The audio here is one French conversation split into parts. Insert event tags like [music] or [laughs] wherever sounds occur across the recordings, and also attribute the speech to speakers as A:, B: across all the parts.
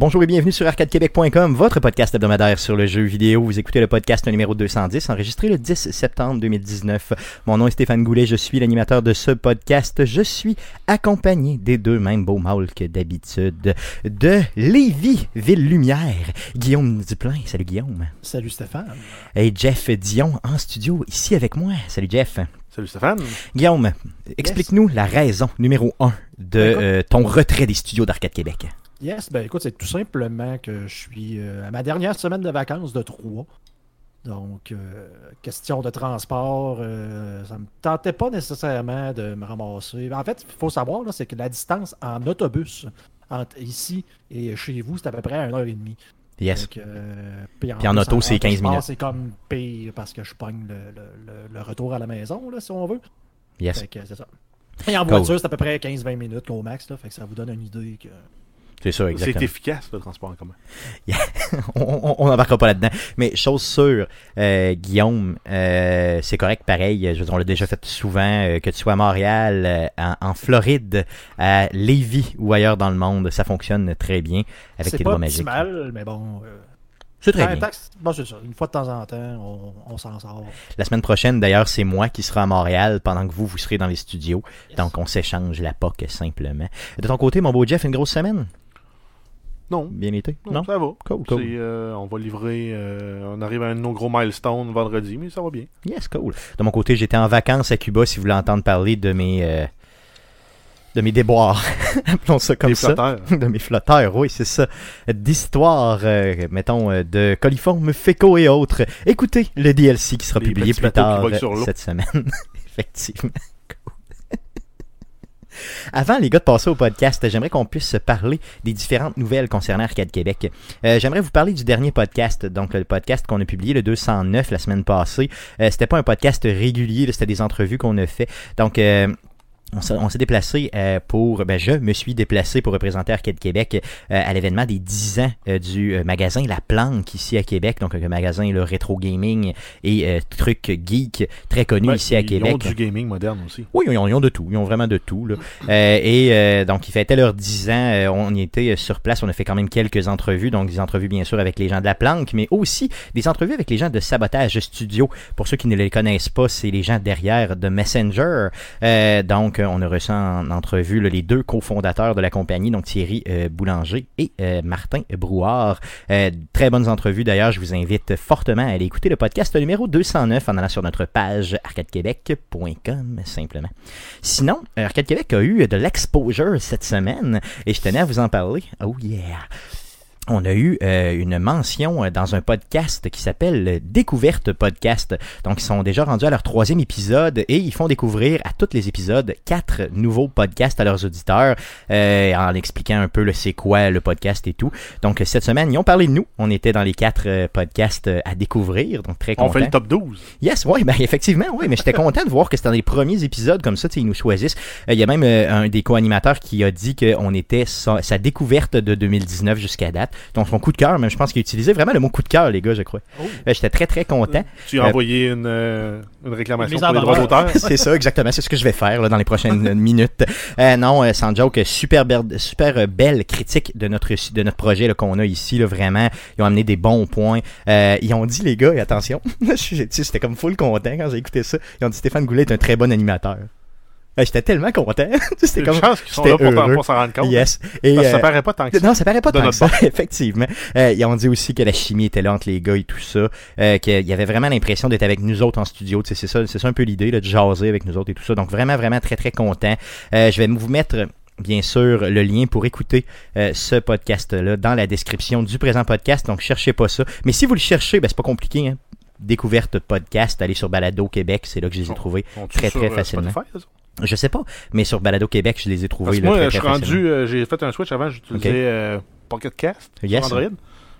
A: Bonjour et bienvenue sur arcadequebec.com, votre podcast hebdomadaire sur le jeu vidéo. Vous écoutez le podcast numéro 210, enregistré le 10 septembre 2019. Mon nom est Stéphane Goulet, je suis l'animateur de ce podcast. Je suis accompagné des deux mêmes beaux mâles que d'habitude de Lévis, Ville-Lumière, Guillaume Duplain. Salut Guillaume.
B: Salut Stéphane.
A: Et Jeff Dion en studio, ici avec moi. Salut Jeff.
C: Salut Stéphane.
A: Guillaume, explique-nous la raison numéro un de euh, ton retrait des studios d'Arcade Québec.
B: Yes, ben écoute, c'est tout simplement que je suis euh, à ma dernière semaine de vacances de trois. Donc, euh, question de transport, euh, ça me tentait pas nécessairement de me ramasser. En fait, il faut savoir, c'est que la distance en autobus entre ici et chez vous, c'est à peu près une heure et demie.
A: Yes.
B: Donc, euh,
A: Puis en auto, c'est 15 minutes.
B: C'est comme pire parce que je pogne le, le- retour à la maison, là, si on veut.
A: Yes.
B: C'est ça. Et en
A: Cool.
B: voiture, c'est à peu près 15-20 minutes au max, là. Fait que ça vous donne une idée que.
A: C'est ça,
C: C'est efficace le transport en commun. [laughs]
A: on on n'embarquera pas là-dedans. Mais chose sûre, euh, Guillaume, euh, c'est correct, pareil. Je veux dire, on l'a déjà fait souvent, euh, que tu sois à Montréal, euh, en, en Floride, à Lévis ou ailleurs dans le monde, ça fonctionne très bien avec
B: C'est
A: tes
B: pas
A: doigts magiques.
B: optimal, mais bon. euh,
A: C'est très bien.
B: c'est- bon, c'est ça. Une fois de temps en temps, on, on s'en sort.
A: La semaine prochaine, d'ailleurs, c'est moi qui serai à Montréal pendant que vous, vous serez dans les studios.
B: Yes.
A: Donc, on s'échange la POC simplement. De ton côté, mon beau Jeff, une grosse semaine?
C: Non,
A: Bien été?
C: non,
A: Non?
C: ça va.
A: Cool, cool.
C: Euh, on va livrer, euh, on arrive à un de nos gros milestones vendredi, mais ça va bien.
A: Yes, cool. De mon côté, j'étais en vacances à Cuba, si vous voulez entendre parler de mes... euh, de mes déboires. [laughs] Appelons ça comme
C: Des
A: ça.
C: flotteurs. [laughs]
A: de mes flotteurs, oui, c'est ça. D'histoires, mettons, de coliformes fécaux et autres. Écoutez le DLC qui sera
C: Les
A: publié plus tard cette semaine. [laughs] Effectivement. Avant, les gars, de passer au podcast, j'aimerais qu'on puisse se parler des différentes nouvelles concernant Arcade Québec. Euh, j'aimerais vous parler du dernier podcast, donc le podcast qu'on a publié, le 209, la semaine passée. Euh, c'était pas un podcast régulier, c'était des entrevues qu'on a fait. Donc, euh, on s'est, déplacé euh, pour, ben je me suis déplacé pour représenter Arcade Québec euh, à l'événement des 10 ans euh, du magasin La Planque ici à Québec, donc un magasin le rétro gaming et euh, trucs geek très connu ici à
C: ils
A: Québec.
C: ont du gaming moderne aussi.
A: Oui, ils ont, ils ont de tout. Ils ont vraiment de tout. Là. Euh, et euh, donc, ils fêtaient leurs 10 ans. On y était sur place. On a fait quand même quelques entrevues. Donc, des entrevues, bien sûr, avec les gens de la planque, mais aussi des entrevues avec les gens de Sabotage Studio. Pour ceux qui ne les connaissent pas, c'est les gens derrière de Messenger. Euh, donc, on a reçu en entrevue les deux cofondateurs de la compagnie, donc Thierry euh, Boulanger et euh, Martin Brouard. Euh, très bonnes entrevues d'ailleurs. Je vous invite fortement à aller écouter le podcast numéro 209 en allant sur notre page arcadequebec.com simplement. Sinon, Arcade Québec a eu de l'exposure cette semaine et je tenais à vous en parler. Oh yeah! On a eu euh, une mention euh, dans un podcast qui s'appelle Découverte Podcast. Donc, ils sont déjà rendus à leur troisième épisode et ils font découvrir à tous les épisodes quatre nouveaux podcasts à leurs auditeurs euh, en expliquant un peu le c'est quoi le podcast et tout. Donc, cette semaine, ils ont parlé de nous. On était dans les quatre podcasts à découvrir, donc très
C: On
A: content.
C: fait le top 12.
A: Yes, oui, ben effectivement, oui, mais j'étais content de voir que c'était dans les premiers épisodes comme ça, tu sais, ils nous choisissent. Euh, Il y a même un des co-animateurs qui a dit qu'on était sa, sa découverte de 2019 jusqu'à date. Donc son coup de cœur, même je pense qu'il a utilisé vraiment le mot coup de cœur, les gars, je crois.
B: Oh.
A: Euh, j'étais très très content.
C: Tu as
A: Euh,
C: envoyé une, euh, une réclamation pour les droits d'auteur? [laughs]
A: C'est ça, exactement. C'est ce que je vais faire là, dans les prochaines [laughs] minutes. Euh, non, euh, sans joke, super, belle- super euh, belle critique de notre, de notre projet là, qu'on a ici. Là, vraiment, ils ont amené des bons points. Euh, ils ont dit, les gars, et attention, [laughs] j'étais comme full content quand j'ai écouté ça. Ils ont dit Stéphane Goulet est un très bon animateur. Euh, j'étais tellement content. [laughs]
C: C'est
A: comme.
C: chance qu'ils sont
A: j'étais
C: là pour, pour s'en rendre compte.
A: Yes. Et,
C: Parce que ça
A: euh,
C: paraît pas tant que ça.
A: non, ça paraît pas
C: De
A: tant que ça, [laughs] effectivement. Euh, ils ont dit aussi que la chimie était là entre les gars et tout ça, euh, qu'il y avait vraiment l'impression d'être avec nous autres en studio. C'est ça, c'est ça un peu l'idée, de jaser avec nous autres et tout ça. Donc vraiment, vraiment très, très content. Euh, je vais vous mettre bien sûr le lien pour écouter euh, ce podcast-là dans la description du présent podcast. Donc cherchez pas ça. Mais si vous le cherchez, ben, c'est pas compliqué. Hein. Découverte podcast, allez sur Balado Québec, c'est là que je les ai trouvés. Très,
C: sur,
A: très facilement.
C: Spotify?
A: Je sais pas, mais sur Balado Québec, je les ai trouvés.
C: Parce
A: là,
C: moi,
A: très,
C: je suis rendu, euh, j'ai fait un switch avant, j'utilisais
A: Ok.
C: euh, Pocket Cast
A: Yes.
C: sur Android.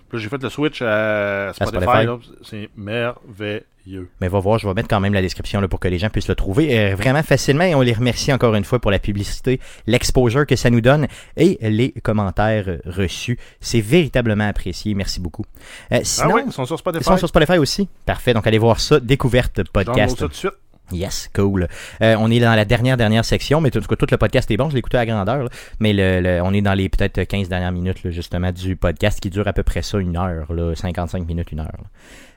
C: Puis j'ai fait le switch à Spotify. C'est merveilleux.
A: Mais va voir, je vais mettre quand même la description là, pour que les gens puissent le trouver euh, vraiment facilement et on les remercie encore une fois pour la publicité, l'exposure que ça nous donne et les commentaires reçus. C'est véritablement apprécié. Merci beaucoup. Euh,
C: Ah ouais, ils sont sur Spotify.
A: ils sont sur Spotify aussi. Parfait. Donc allez voir ça. Découverte podcast.
C: ça tout de suite.
A: Yes, cool. Euh, on est dans la dernière, dernière section, mais tout, tout le podcast est bon, je l'ai à grandeur, mais on est dans les peut-être 15 dernières minutes, là, justement, du podcast qui dure à peu près ça, une heure, là, 55 minutes, une heure.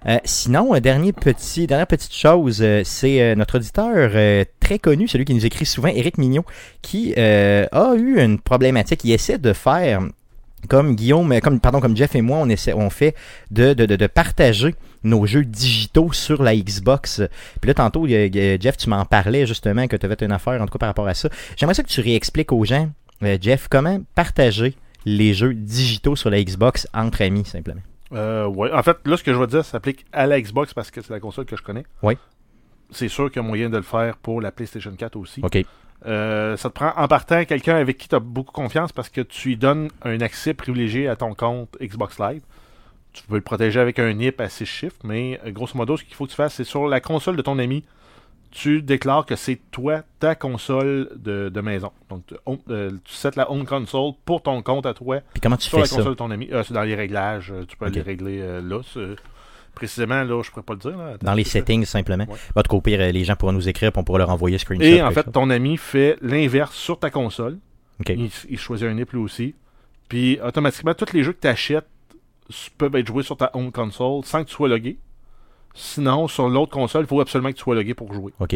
A: Euh, sinon, dernier petit, dernière petite chose, euh, c'est euh, notre auditeur très connu, celui qui nous écrit souvent, Éric Mignot, qui a eu une problématique. Il essaie de faire comme Guillaume, euh, comme pardon, comme Jeff et moi, on essaie, on fait de, de, de, de partager nos jeux digitaux sur la Xbox. Puis là, tantôt, euh, euh, Jeff, tu m'en parlais justement que tu avais une affaire en tout cas par rapport à ça. J'aimerais ça que tu réexpliques aux gens, Jeff, comment partager les jeux digitaux sur la Xbox entre amis simplement.
C: Euh, ouais. En fait, là, ce que je vais dire, ça s'applique à la Xbox parce que c'est la console que je connais.
A: Oui.
C: C'est sûr qu'il y a moyen de le faire pour la PlayStation 4 aussi.
A: OK.
C: Euh, ça te prend en partant quelqu'un avec qui tu as beaucoup confiance parce que tu lui donnes un accès privilégié à ton compte Xbox Live. Tu peux le protéger avec un NIP à 6 chiffres, mais euh, grosso modo, ce qu'il faut que tu fasses, c'est sur la console de ton ami, tu déclares que c'est toi, ta console de, de maison. Donc, tu, euh, tu sets la home console pour ton compte à toi
A: Puis comment tu
C: sur
A: fais
C: la
A: ça?
C: console de ton ami. Euh, c'est dans les réglages, tu peux les régler là. Précisément, là, je pourrais pas le dire. là.
A: Dans les settings simplement.
C: Ouais.
A: Au pire, euh, les gens pourront nous écrire puis on pourra leur envoyer screenshot.
C: Et en fait, ton ami fait l'inverse sur ta console. Il, il choisit un NIP lui aussi. Puis automatiquement, tous les jeux que tu achètes peuvent être joués sur ta home console sans que tu sois logué. Sinon, sur l'autre console, il faut absolument que tu sois logué pour jouer.
A: OK.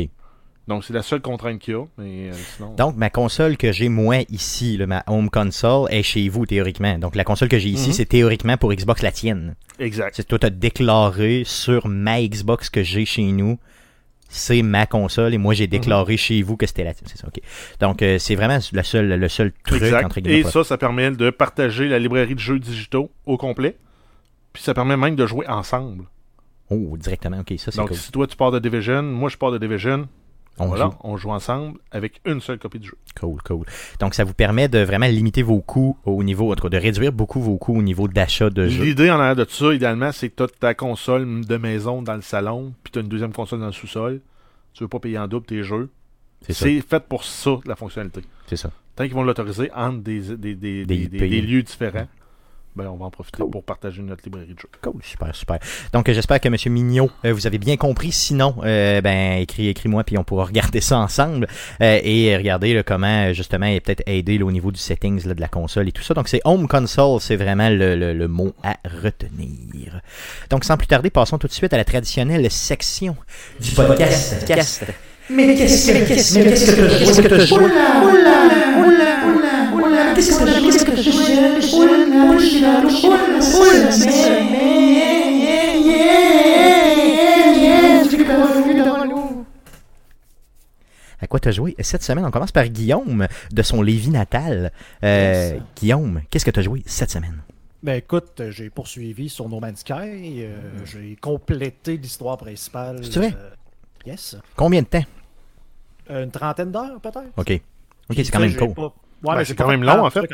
C: Donc, c'est la seule contrainte qu'il y a. Mais euh, sinon.
A: Donc, ma console que j'ai moi ici, là, ma home console, est chez vous théoriquement. Donc, la console que j'ai ici,
C: Mhm.
A: c'est théoriquement pour Xbox la tienne.
C: exact.
A: C'est toi, t'as déclaré sur ma Xbox que j'ai chez nous, c'est ma console, et moi, j'ai déclaré
C: Mhm.
A: chez vous que c'était la tienne. C'est ça, ok. Donc, euh, c'est vraiment le seul, le seul truc,
C: Exact.
A: entre guillemets.
C: Et ça, ça permet de partager la librairie de jeux digitaux au complet. Puis ça permet même de jouer ensemble.
A: Oh, directement, ok, ça, c'est
C: Donc,
A: cool.
C: si toi tu pars de Division, moi je pars de Division,
A: On
C: voilà,
A: joue.
C: on joue ensemble avec une seule copie de jeu.
A: Cool, cool. Donc, ça vous permet de vraiment limiter vos coûts au niveau, en tout cas, de réduire beaucoup vos coûts au niveau d'achat de jeux.
C: L'idée en arrière de ça, idéalement, c'est que tu as ta console de maison dans le salon, puis tu as une deuxième console dans le sous-sol. Tu veux pas payer en double tes jeux.
A: C'est
C: fait pour ça, la fonctionnalité.
A: C'est ça.
C: Tant qu'ils vont l'autoriser entre des lieux différents, ben, on va en profiter
A: Cool.
C: pour partager notre librairie de jeux.
A: Cool, super, super. Donc, euh, j'espère que M. Mignot, euh, vous avez bien compris. Sinon, euh, ben, écris, écris-moi, puis on pourra [laughs] regarder ça ensemble euh, et regarder là, comment, justement, et peut-être aider là, au niveau du settings là, de la console et tout ça. Donc, c'est Home Console, c'est vraiment le, le- le mot à retenir. Donc, sans plus tarder, passons tout de suite à la traditionnelle section du podcast. Cast.
D: Mais qu'est-ce que qu'est-ce que qu'est-ce que t'as joué? Qu'est-ce que? Qu'est-ce
A: À quoi t'as joué? Cette semaine? On commence par Guillaume de son Lévis natal. Euh. Guillaume, qu'est-ce que t'as joué cette semaine?
B: Ben écoute, j'ai poursuivi sur No Man's Sky. euh, j'ai complété l'histoire principale.
A: C'est vrai?
B: euh, yes.
A: Combien de temps?
B: Une trentaine d'heures, peut-être.
A: OK. OK, c'est quand même cool.
B: Ouais,
C: Ben,
B: mais
C: c'est quand même long, en fait,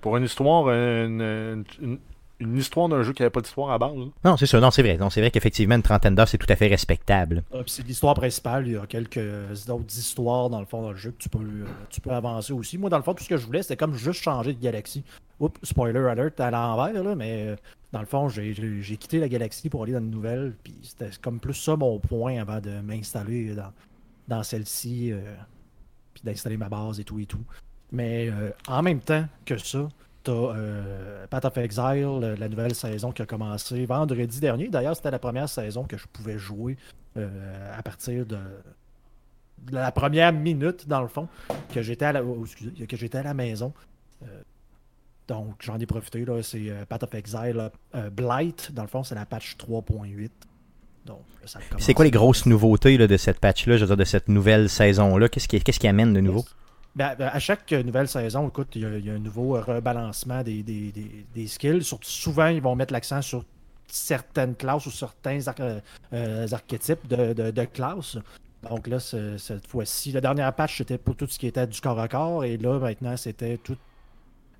C: pour- une histoire, une, une- une- une histoire d'un jeu qui n'avait pas d'histoire à base. là.
A: Non, c'est ça. Non, c'est vrai. Non, c'est vrai qu'effectivement, une trentaine d'heures, c'est tout à fait respectable.
B: Ah, c'est l'histoire principale. Il y a quelques autres histoires dans le fond dans le jeu que tu peux, euh, tu peux avancer aussi. Moi, dans le fond, tout ce que je voulais, c'était comme juste changer de galaxie. Oups, spoiler alert à l'envers, là, mais euh, dans le fond, j'ai- j'ai j'ai quitté la galaxie pour aller dans une nouvelle. Puis c'était comme plus ça mon point avant de m'installer dans, dans celle-ci. euh, puis d'installer ma base et tout et tout. Mais euh, en même temps que ça, t'as euh, Path of Exile, euh, la nouvelle saison qui a commencé vendredi dernier. D'ailleurs, c'était la première saison que je pouvais jouer à partir de, la première minute, dans le fond, que j'étais à la, oh, que j'étais à la maison. Donc, j'en ai profité. là, C'est Path of Exile Blight. Dans le fond, c'est la patch 3.8.
A: C'est quoi les grosses nouveautés là, de cette patch-là, je veux dire, de cette nouvelle saison-là? Qu'est-ce qui, amène de nouveau?
B: Ben, ben, à chaque euh, nouvelle saison, écoute, il y, a- il y a un nouveau euh, rebalancement des, des, des- des skills. Surtout, souvent, ils vont mettre l'accent sur certaines classes ou certains ar- euh, euh, archétypes de, de, de classes. Donc là, ce- cette fois-ci, la dernière patch, c'était pour tout ce qui était du corps à corps. Et là, maintenant, c'était tout.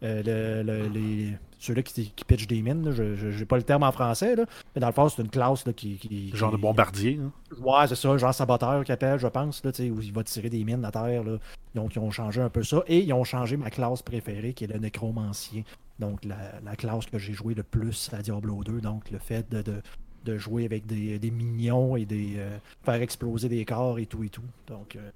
B: Euh, le- le- les, ceux-là qui, qui pitchent des mines, là, je n'ai pas le terme en français, là, mais dans le fond, c'est une classe là, qui, qui-
C: Genre de bombardier. hein.
B: Ouais, c'est ça, genre saboteur qui appelle, je pense, là, tu sais, où il va tirer des mines à terre. Là. Donc, ils ont changé un peu ça. Et ils ont changé ma classe préférée, qui est le nécromancien. Donc, la, la classe que j'ai joué le plus à Diablo 2. Donc, le fait de, de, de jouer avec des, des minions et des euh, faire exploser des corps et tout et tout. Donc euh,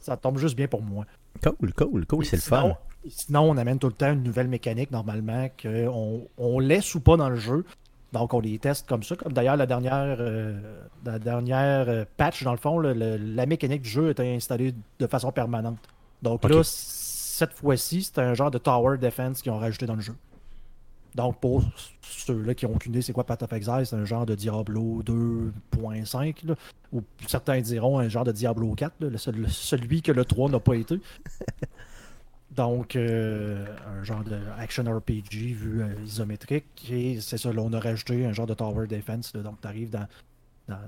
B: ça tombe juste bien pour moi.
A: Cool, cool, cool, c'est le fun.
B: Sinon, on amène tout le temps une nouvelle mécanique normalement qu'on on laisse ou pas dans le jeu. Donc on les teste comme ça. Comme d'ailleurs la dernière, euh, la dernière euh, patch, dans le fond, le- le- la mécanique du jeu était installée de façon permanente. Donc là, cette fois-ci, c'est un genre de tower defense qu'ils ont rajouté dans le jeu. Donc pour ceux-là qui ont aucune idée c'est quoi Path of Exile, c'est un genre de Diablo 2.5, là, ou certains diront un genre de Diablo 4, là, le seul- celui que le 3 n'a pas été. [laughs] Donc, euh, un genre de action RPG vu euh, isométrique. Et c'est ça, là, on a rajouté un genre de tower defense. donc, tu arrives dans, dans,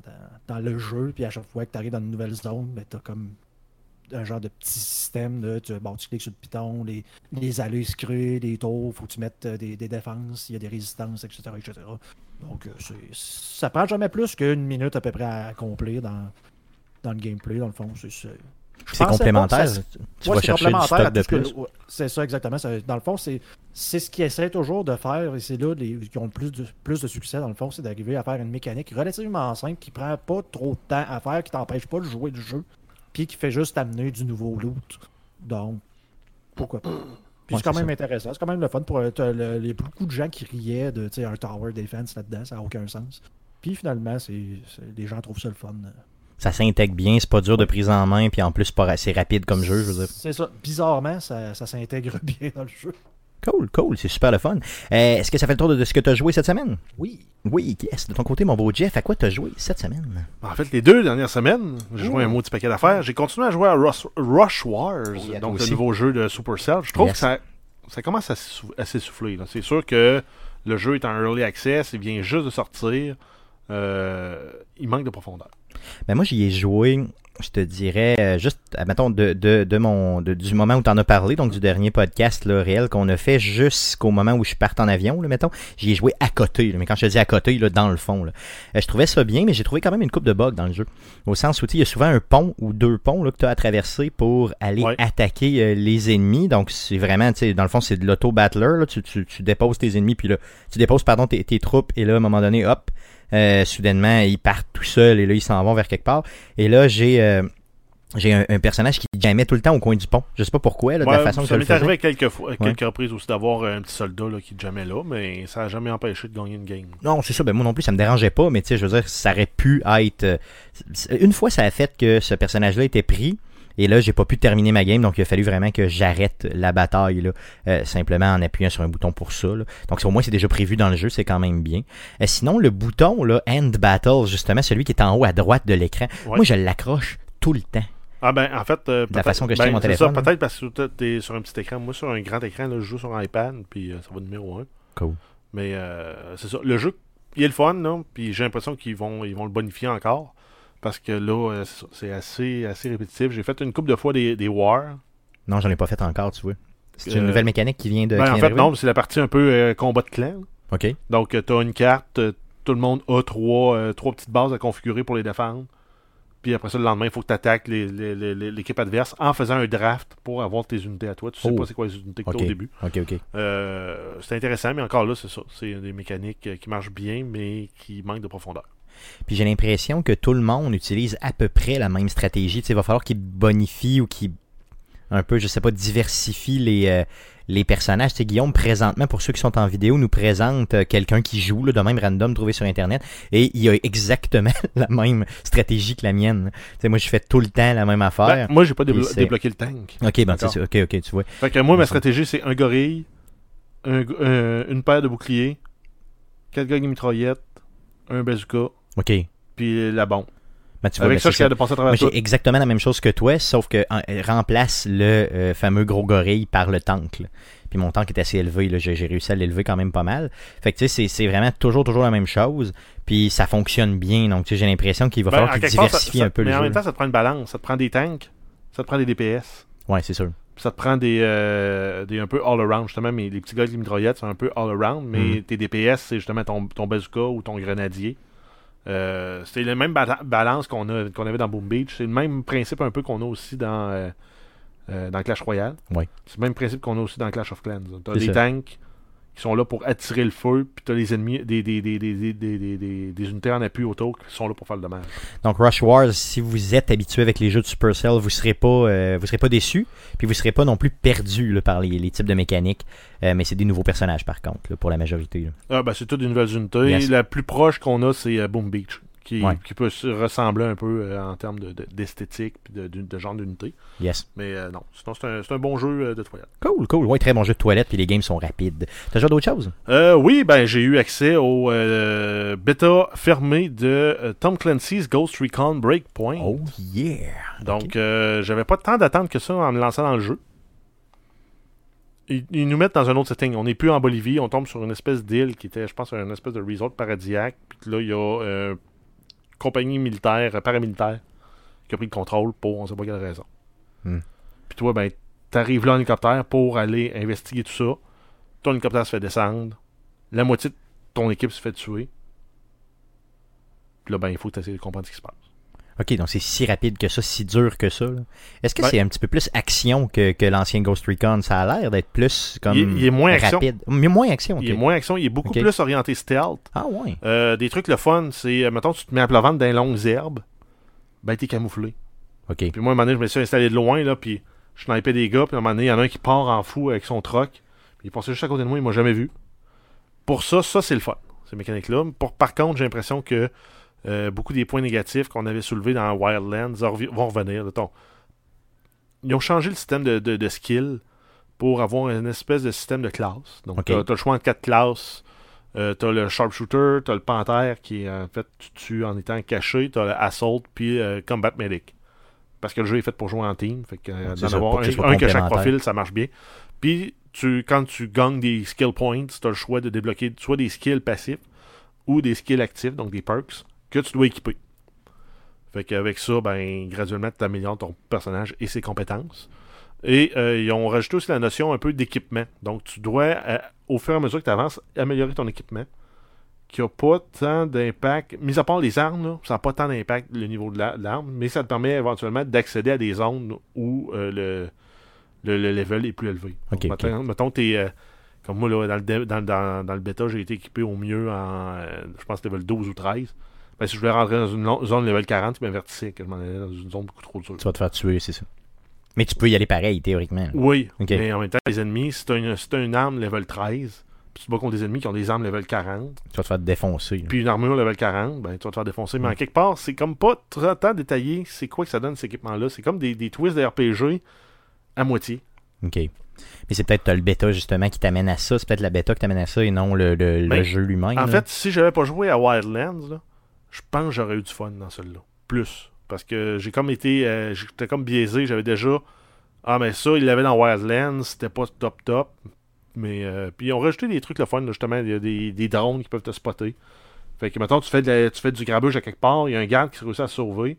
B: dans- le jeu, puis à chaque fois que tu arrives dans une nouvelle zone, ben, tu as comme un genre de petit système. Là, tu, bon, tu cliques sur le piton, les, les allées se les tours, faut que tu mettes euh, des, des défenses, il y a des résistances, etc. etc. Donc, ça prend jamais plus qu'une minute à peu près à accomplir dans, dans le gameplay, dans le fond. C'est c'est-
A: complémentaire.
B: ça-
A: Tu
B: Ouais,
A: vas
B: c'est
A: chercher du stock de plus.
B: C'est ça, exactement. Ça- dans le fond, c'est ce qu'ils essaient toujours de faire, et c'est là les, qui ont le plus de, plus de succès, dans le fond, c'est d'arriver à faire une mécanique relativement simple qui prend pas trop de temps à faire, qui t'empêche pas de jouer le jeu, puis qui fait juste amener du nouveau loot. Donc, pourquoi pas? Puis
A: Ouais,
B: c'est quand même intéressant. C'est quand même le fun pour euh, le- les beaucoup de gens qui riaient de un tower defense là-dedans, ça n'a aucun sens. Puis finalement, c'est les gens trouvent ça le fun.
A: Ça s'intègre bien, c'est pas dur de prise en main, puis en plus, c'est pas assez rapide comme jeu, je veux dire.
B: C'est ça. Bizarrement, ça, ça s'intègre [laughs] bien dans le jeu.
A: Cool, cool, c'est super le fun. Euh, Est-ce que ça fait le tour de, de ce que tu as joué cette semaine?
B: Oui.
A: Oui, yes. De ton côté, mon beau Jeff, à quoi tu as joué cette semaine?
C: En fait, les deux dernières semaines, j'ai joué un maudit paquet d'affaires. J'ai continué à jouer à Rush, Rush Wars,
A: Oui, à toi
C: donc le nouveau jeu de Supercell. Je trouve
A: Yes.
C: que ça, ça commence à s'essou- à s'essouffler. C'est sûr que le jeu est en early access, il vient juste de sortir. Euh, il manque de profondeur.
A: Ben moi, j'y ai joué, je te dirais, euh, juste, admettons, de, de, de mon, de- du moment où tu en as parlé, donc du dernier podcast là, réel qu'on a fait jusqu'au moment où je parte en avion, là, mettons, j'y ai joué à côté. là. mais quand je te dis à côté, là, dans le fond, là. Euh, je trouvais ça bien, mais j'ai trouvé quand même une coupe de bugs dans le jeu. Au sens où il y a souvent un pont ou deux ponts là, que tu as à traverser pour aller
C: Ouais.
A: attaquer euh, les ennemis. Donc, c'est vraiment, tu sais, dans le fond, c'est de l'auto-battler. Tu, tu, tu déposes tes ennemis, puis là, tu déposes, pardon, tes, tes troupes, et là, à un moment donné, hop, euh, soudainement, ils partent tout seuls et là, ils s'en vont vers quelque part. Et là, j'ai euh, j'ai un, un personnage qui jamais tout le temps au coin du pont. Je sais pas pourquoi, là, de la façon que
C: ça
A: le
C: m'est arrivé à quelques, fois, à quelques reprises aussi d'avoir un petit soldat là, qui est jamais là, mais ça n'a jamais empêché de gagner une game.
A: Non, c'est ça. Ben, moi non plus, ça me dérangeait pas, mais tu sais, je veux dire, ça aurait pu être. euh, Une fois, ça a fait que ce personnage-là était pris. Et là, j'ai pas pu terminer ma game, donc il a fallu vraiment que j'arrête la bataille, là, euh, simplement en appuyant sur un bouton pour ça. là. Donc au moins, c'est déjà prévu dans le jeu, c'est quand même bien. Euh, sinon, le bouton, là, End Battle, justement, celui qui est en haut à droite de l'écran,
C: Ouais.
A: moi, je l'accroche tout le temps.
C: Ah ben, en fait... euh, peut-être-
A: façon que je
C: ben,
A: mon
C: c'est
A: téléphone,
C: ça, peut-être parce que tu es sur un petit écran. Moi, sur un grand écran, là, je joue sur un iPad, puis euh, ça va numéro 1.
A: Cool.
C: Mais euh, c'est ça. Le jeu, il est le fun, là, puis j'ai l'impression qu'ils vont, ils vont le bonifier encore. Parce que là, euh, c'est assez, assez répétitif. J'ai fait une couple de fois des, des wars.
A: Non, j'en ai pas fait encore, tu vois. C'est
C: Euh,
A: une nouvelle mécanique qui vient de.
C: Ben,
A: qui
C: en
A: vient
C: fait, non, c'est la partie un peu euh, combat de clan.
A: OK.
C: Donc, tu as une carte, euh, tout le monde a trois, euh, trois petites bases à configurer pour les défendre. Puis après ça, le lendemain, il faut que tu attaques l'équipe adverse en faisant un draft pour avoir tes unités à toi. Tu sais
A: Oh.
C: pas c'est quoi les unités que tu
A: Ok.
C: au début.
A: OK, OK.
C: Euh, c'est intéressant, mais encore là, c'est ça. C'est des mécaniques euh, qui marchent bien, mais qui manquent de profondeur.
A: Puis j'ai l'impression que tout le monde utilise à peu près la même stratégie. Tu sais, il va falloir qu'ils bonifient ou qu'ils un peu, je sais pas, diversifient les, euh, les personnages. Sais, Guillaume, présentement, pour ceux qui sont en vidéo, nous présente euh, quelqu'un qui joue, là, de même random, trouvé sur Internet, et il a exactement [laughs] la même stratégie que la mienne. Sais, moi, je fais tout le temps la même affaire.
C: Ben, moi, j'ai pas déblo-
A: c'est-
C: débloqué le tank.
A: ok, ben, c'est. Ok, ok, tu vois.
C: Fait que moi, ma stratégie, c'est un gorille, un euh, une paire de boucliers, quatre gars de mitraillettes, un bazooka,
A: Ok.
C: puis la bombe.
A: Ben, tu vois,
C: Avec
A: ben,
C: ça,
A: c'est
C: je suis capable de passer à travers
A: Moi,
C: tout.
A: j'ai exactement la même chose que toi, sauf que en- euh, remplace le euh, fameux gros gorille par le tank. là. Puis mon tank est assez élevé, là. j'ai j'ai réussi à l'élever quand même pas mal. Fait que tu sais, c'est- c'est vraiment toujours toujours la même chose. Puis ça fonctionne bien, donc tu sais, j'ai l'impression qu'il va
C: Ben,
A: falloir
C: en
A: qu'il
C: quelque part,
A: diversifie
C: ça-
A: un peu
C: Mais
A: le
C: en
A: jeu.
C: même temps, ça te prend une balance. Ça te prend des tanks, ça te prend des DPS,
A: Ouais, c'est sûr.
C: puis ça te prend des, euh, des un peu all-around, justement. Mais les petits gars de mitraillettes, c'est un peu all-around, mais
A: Mhm.
C: tes DPS, c'est justement ton, ton bazooka ou ton grenadier. Euh, c'est le même bala- balance qu'on a qu'on avait dans Boom Beach. C'est le même principe un peu qu'on a aussi dans, euh, euh, dans Clash Royale. C'est le même principe qu'on a aussi dans Clash of Clans. Tu as
A: C'est
C: des
A: ça.
C: tanks qui sont là pour attirer le feu, puis tu as les ennemis, des, des, des, des, des, des, des- des- des unités en appui autour qui sont là pour faire le dommage.
A: Donc Rush Wars, si vous êtes habitué avec les jeux de Supercell, vous serez pas, euh, vous serez pas déçu, puis vous serez pas non plus perdu là, par les, les types de mécaniques. Euh, mais c'est des nouveaux personnages par contre, là, pour la majorité. là.
C: Ah, ben, c'est toutes des nouvelles unités. La plus proche qu'on a, c'est euh, Boom Beach, qui,
A: Ouais.
C: qui peut se ressembler un peu euh, en termes de- de- d'esthétique de, de- de genre d'unité.
A: Yes.
C: Mais euh, non, sinon c'est un, bon jeu euh, de toilette.
A: Cool, cool. Ouais, très bon jeu de toilette, puis les games sont rapides. T'as joué d'autres choses?
C: Euh, oui, ben j'ai eu accès au bêta fermé de Tom Clancy's Ghost Recon Breakpoint.
A: Oh yeah!
C: Donc, j'avais pas tant d'attente que ça en me lançant dans le jeu. Ils, nous mettent dans un autre setting. On n'est plus en Bolivie, on tombe sur une espèce d'île qui était, je pense, une espèce de resort paradisiaque. Puis là, il y a euh, compagnie militaire, euh, paramilitaire, qui a pris le contrôle pour on sait pas quelle raison.
A: Hmm.
C: Puis toi, ben, t'arrives là en hélicoptère pour aller investiguer tout ça. Ton hélicoptère se fait descendre. La moitié de ton équipe se fait tuer. Puis là, ben, il faut que tu de comprendre ce qui se passe.
A: Ok, donc c'est si rapide que ça, si dur que ça. Est-ce que
C: Ben-
A: c'est un petit peu plus action que, que l'ancien Ghost Recon? Ça a l'air d'être plus comme
C: Il est- il est moins action.
A: rapide. Mais moins action.
C: Il est moins action, il est beaucoup plus orienté stealth.
A: Ah ouais.
C: Euh, des trucs le fun, c'est, euh, mettons, tu te mets à plat ventre dans les longues herbes, ben t'es camouflé.
A: Ok.
C: Puis moi, à un moment donné, je me suis installé de loin, là, puis je snipais des gars, puis à un moment donné, il y en a un qui part en fou avec son troc, puis il passait juste à côté de moi, il m'a jamais vu. Pour ça, ça, c'est le fun, ces mécaniques-là. Pour, par contre, j'ai l'impression que euh, beaucoup des points négatifs qu'on avait soulevés dans Wildlands vont revenir. Ils ont changé le système de, de, de skill pour avoir une espèce de système de classe. Donc, tu as, le choix entre quatre classes. Euh, t'as le sharpshooter, t'as le panthère qui est en fait tu tues en étant caché, t'as le assault puis euh, combat medic. Parce que le jeu est fait pour jouer en team, fait que euh, d'en avoir un, un que chaque profil, ça marche bien. Puis tu, quand tu gagnes des skill points, t'as le choix de débloquer soit des skills passifs ou des skills actifs, donc des perks, que tu dois équiper. Fait qu'avec ça, ben, graduellement, tu améliores ton personnage et ses compétences. Et euh, ils ont rajouté aussi la notion un peu d'équipement. Donc, tu dois, euh, au fur et à mesure que tu avances, améliorer ton équipement. Qui n'a pas tant d'impact. Mis à part les armes, là, ça n'a pas tant d'impact le niveau de la- de l'arme, mais ça te permet éventuellement d'accéder à des zones où euh, le, le, le level est plus élevé.
A: Ok,
C: Donc, mettons, t'es, euh, comme moi, là, dans, le, dans, dans- dans le bêta, j'ai été équipé au mieux en, euh, je pense, level 12 ou 13. Ben, si je voulais rentrer dans une zone level 40, il m'avertissait que je m'en allais dans une zone beaucoup trop dure.
A: Tu vas te faire tuer, c'est ça. Mais tu peux y aller pareil, théoriquement.
C: Oui, mais en même temps, les ennemis, si si t'as une arme level 13, puis tu te bats contre des ennemis qui ont des armes level 40,
A: Tu vas te faire défoncer. là.
C: puis une armure level 40, ben tu vas te faire défoncer. Mais
A: Mm.
C: en quelque part, c'est comme pas très tant détaillé c'est quoi que ça donne cet équipement-là. C'est comme des, des twists de RPG à moitié.
A: OK. Mais c'est peut-être le bêta justement qui t'amène à ça. C'est peut-être la bêta qui t'amène à ça et non le, le- le
C: Ben,
A: jeu lui-même.
C: En
A: là.
C: fait, si j'avais pas joué à Wildlands, là, je pense que j'aurais eu du fun dans celui-là. Plus. Parce que j'ai comme été. euh, J'étais comme biaisé. J'avais déjà. Ah, mais ça, il l'avait dans Wildlands. C'était pas top top. Mais. euh, puis ils ont rajouté des trucs le fun, là, justement. Il y a des, des drones qui peuvent te spotter. Fait que, mettons, tu fais, de la- tu fais du grabuge à quelque part. Il y a un garde qui réussit à se sauver.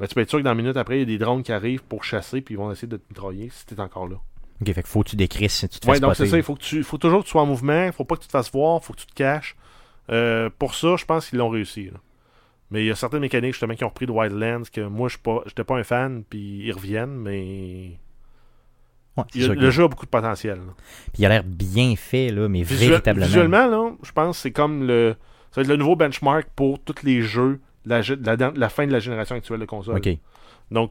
C: Ben, tu peux être sûr que dans une minute après, il y a des drones qui arrivent pour chasser. Puis ils vont essayer de te mitrailler si t'es encore là.
A: OK, fait que faut que tu décrisses si tu te
C: Ouais,
A: fais
C: donc c'est ça. Il faut, que tu, faut toujours que tu sois en mouvement. Il faut pas que tu te fasses voir. Il faut que tu te caches. Euh, pour ça, je pense qu'ils l'ont réussi. là. Mais il y a certaines mécaniques justement qui ont repris de Wildlands que moi, je n'étais pas un fan. Puis ils reviennent. Mais
A: Ouais,
C: il le jeu a beaucoup de potentiel. là.
A: Puis il a l'air bien fait, là, mais
C: Visuel-
A: véritablement.
C: Visuellement, là, je pense que c'est comme le. Ça va être le nouveau benchmark pour tous les jeux de la, la, la fin de la génération actuelle de consoles.
A: OK.
C: Donc,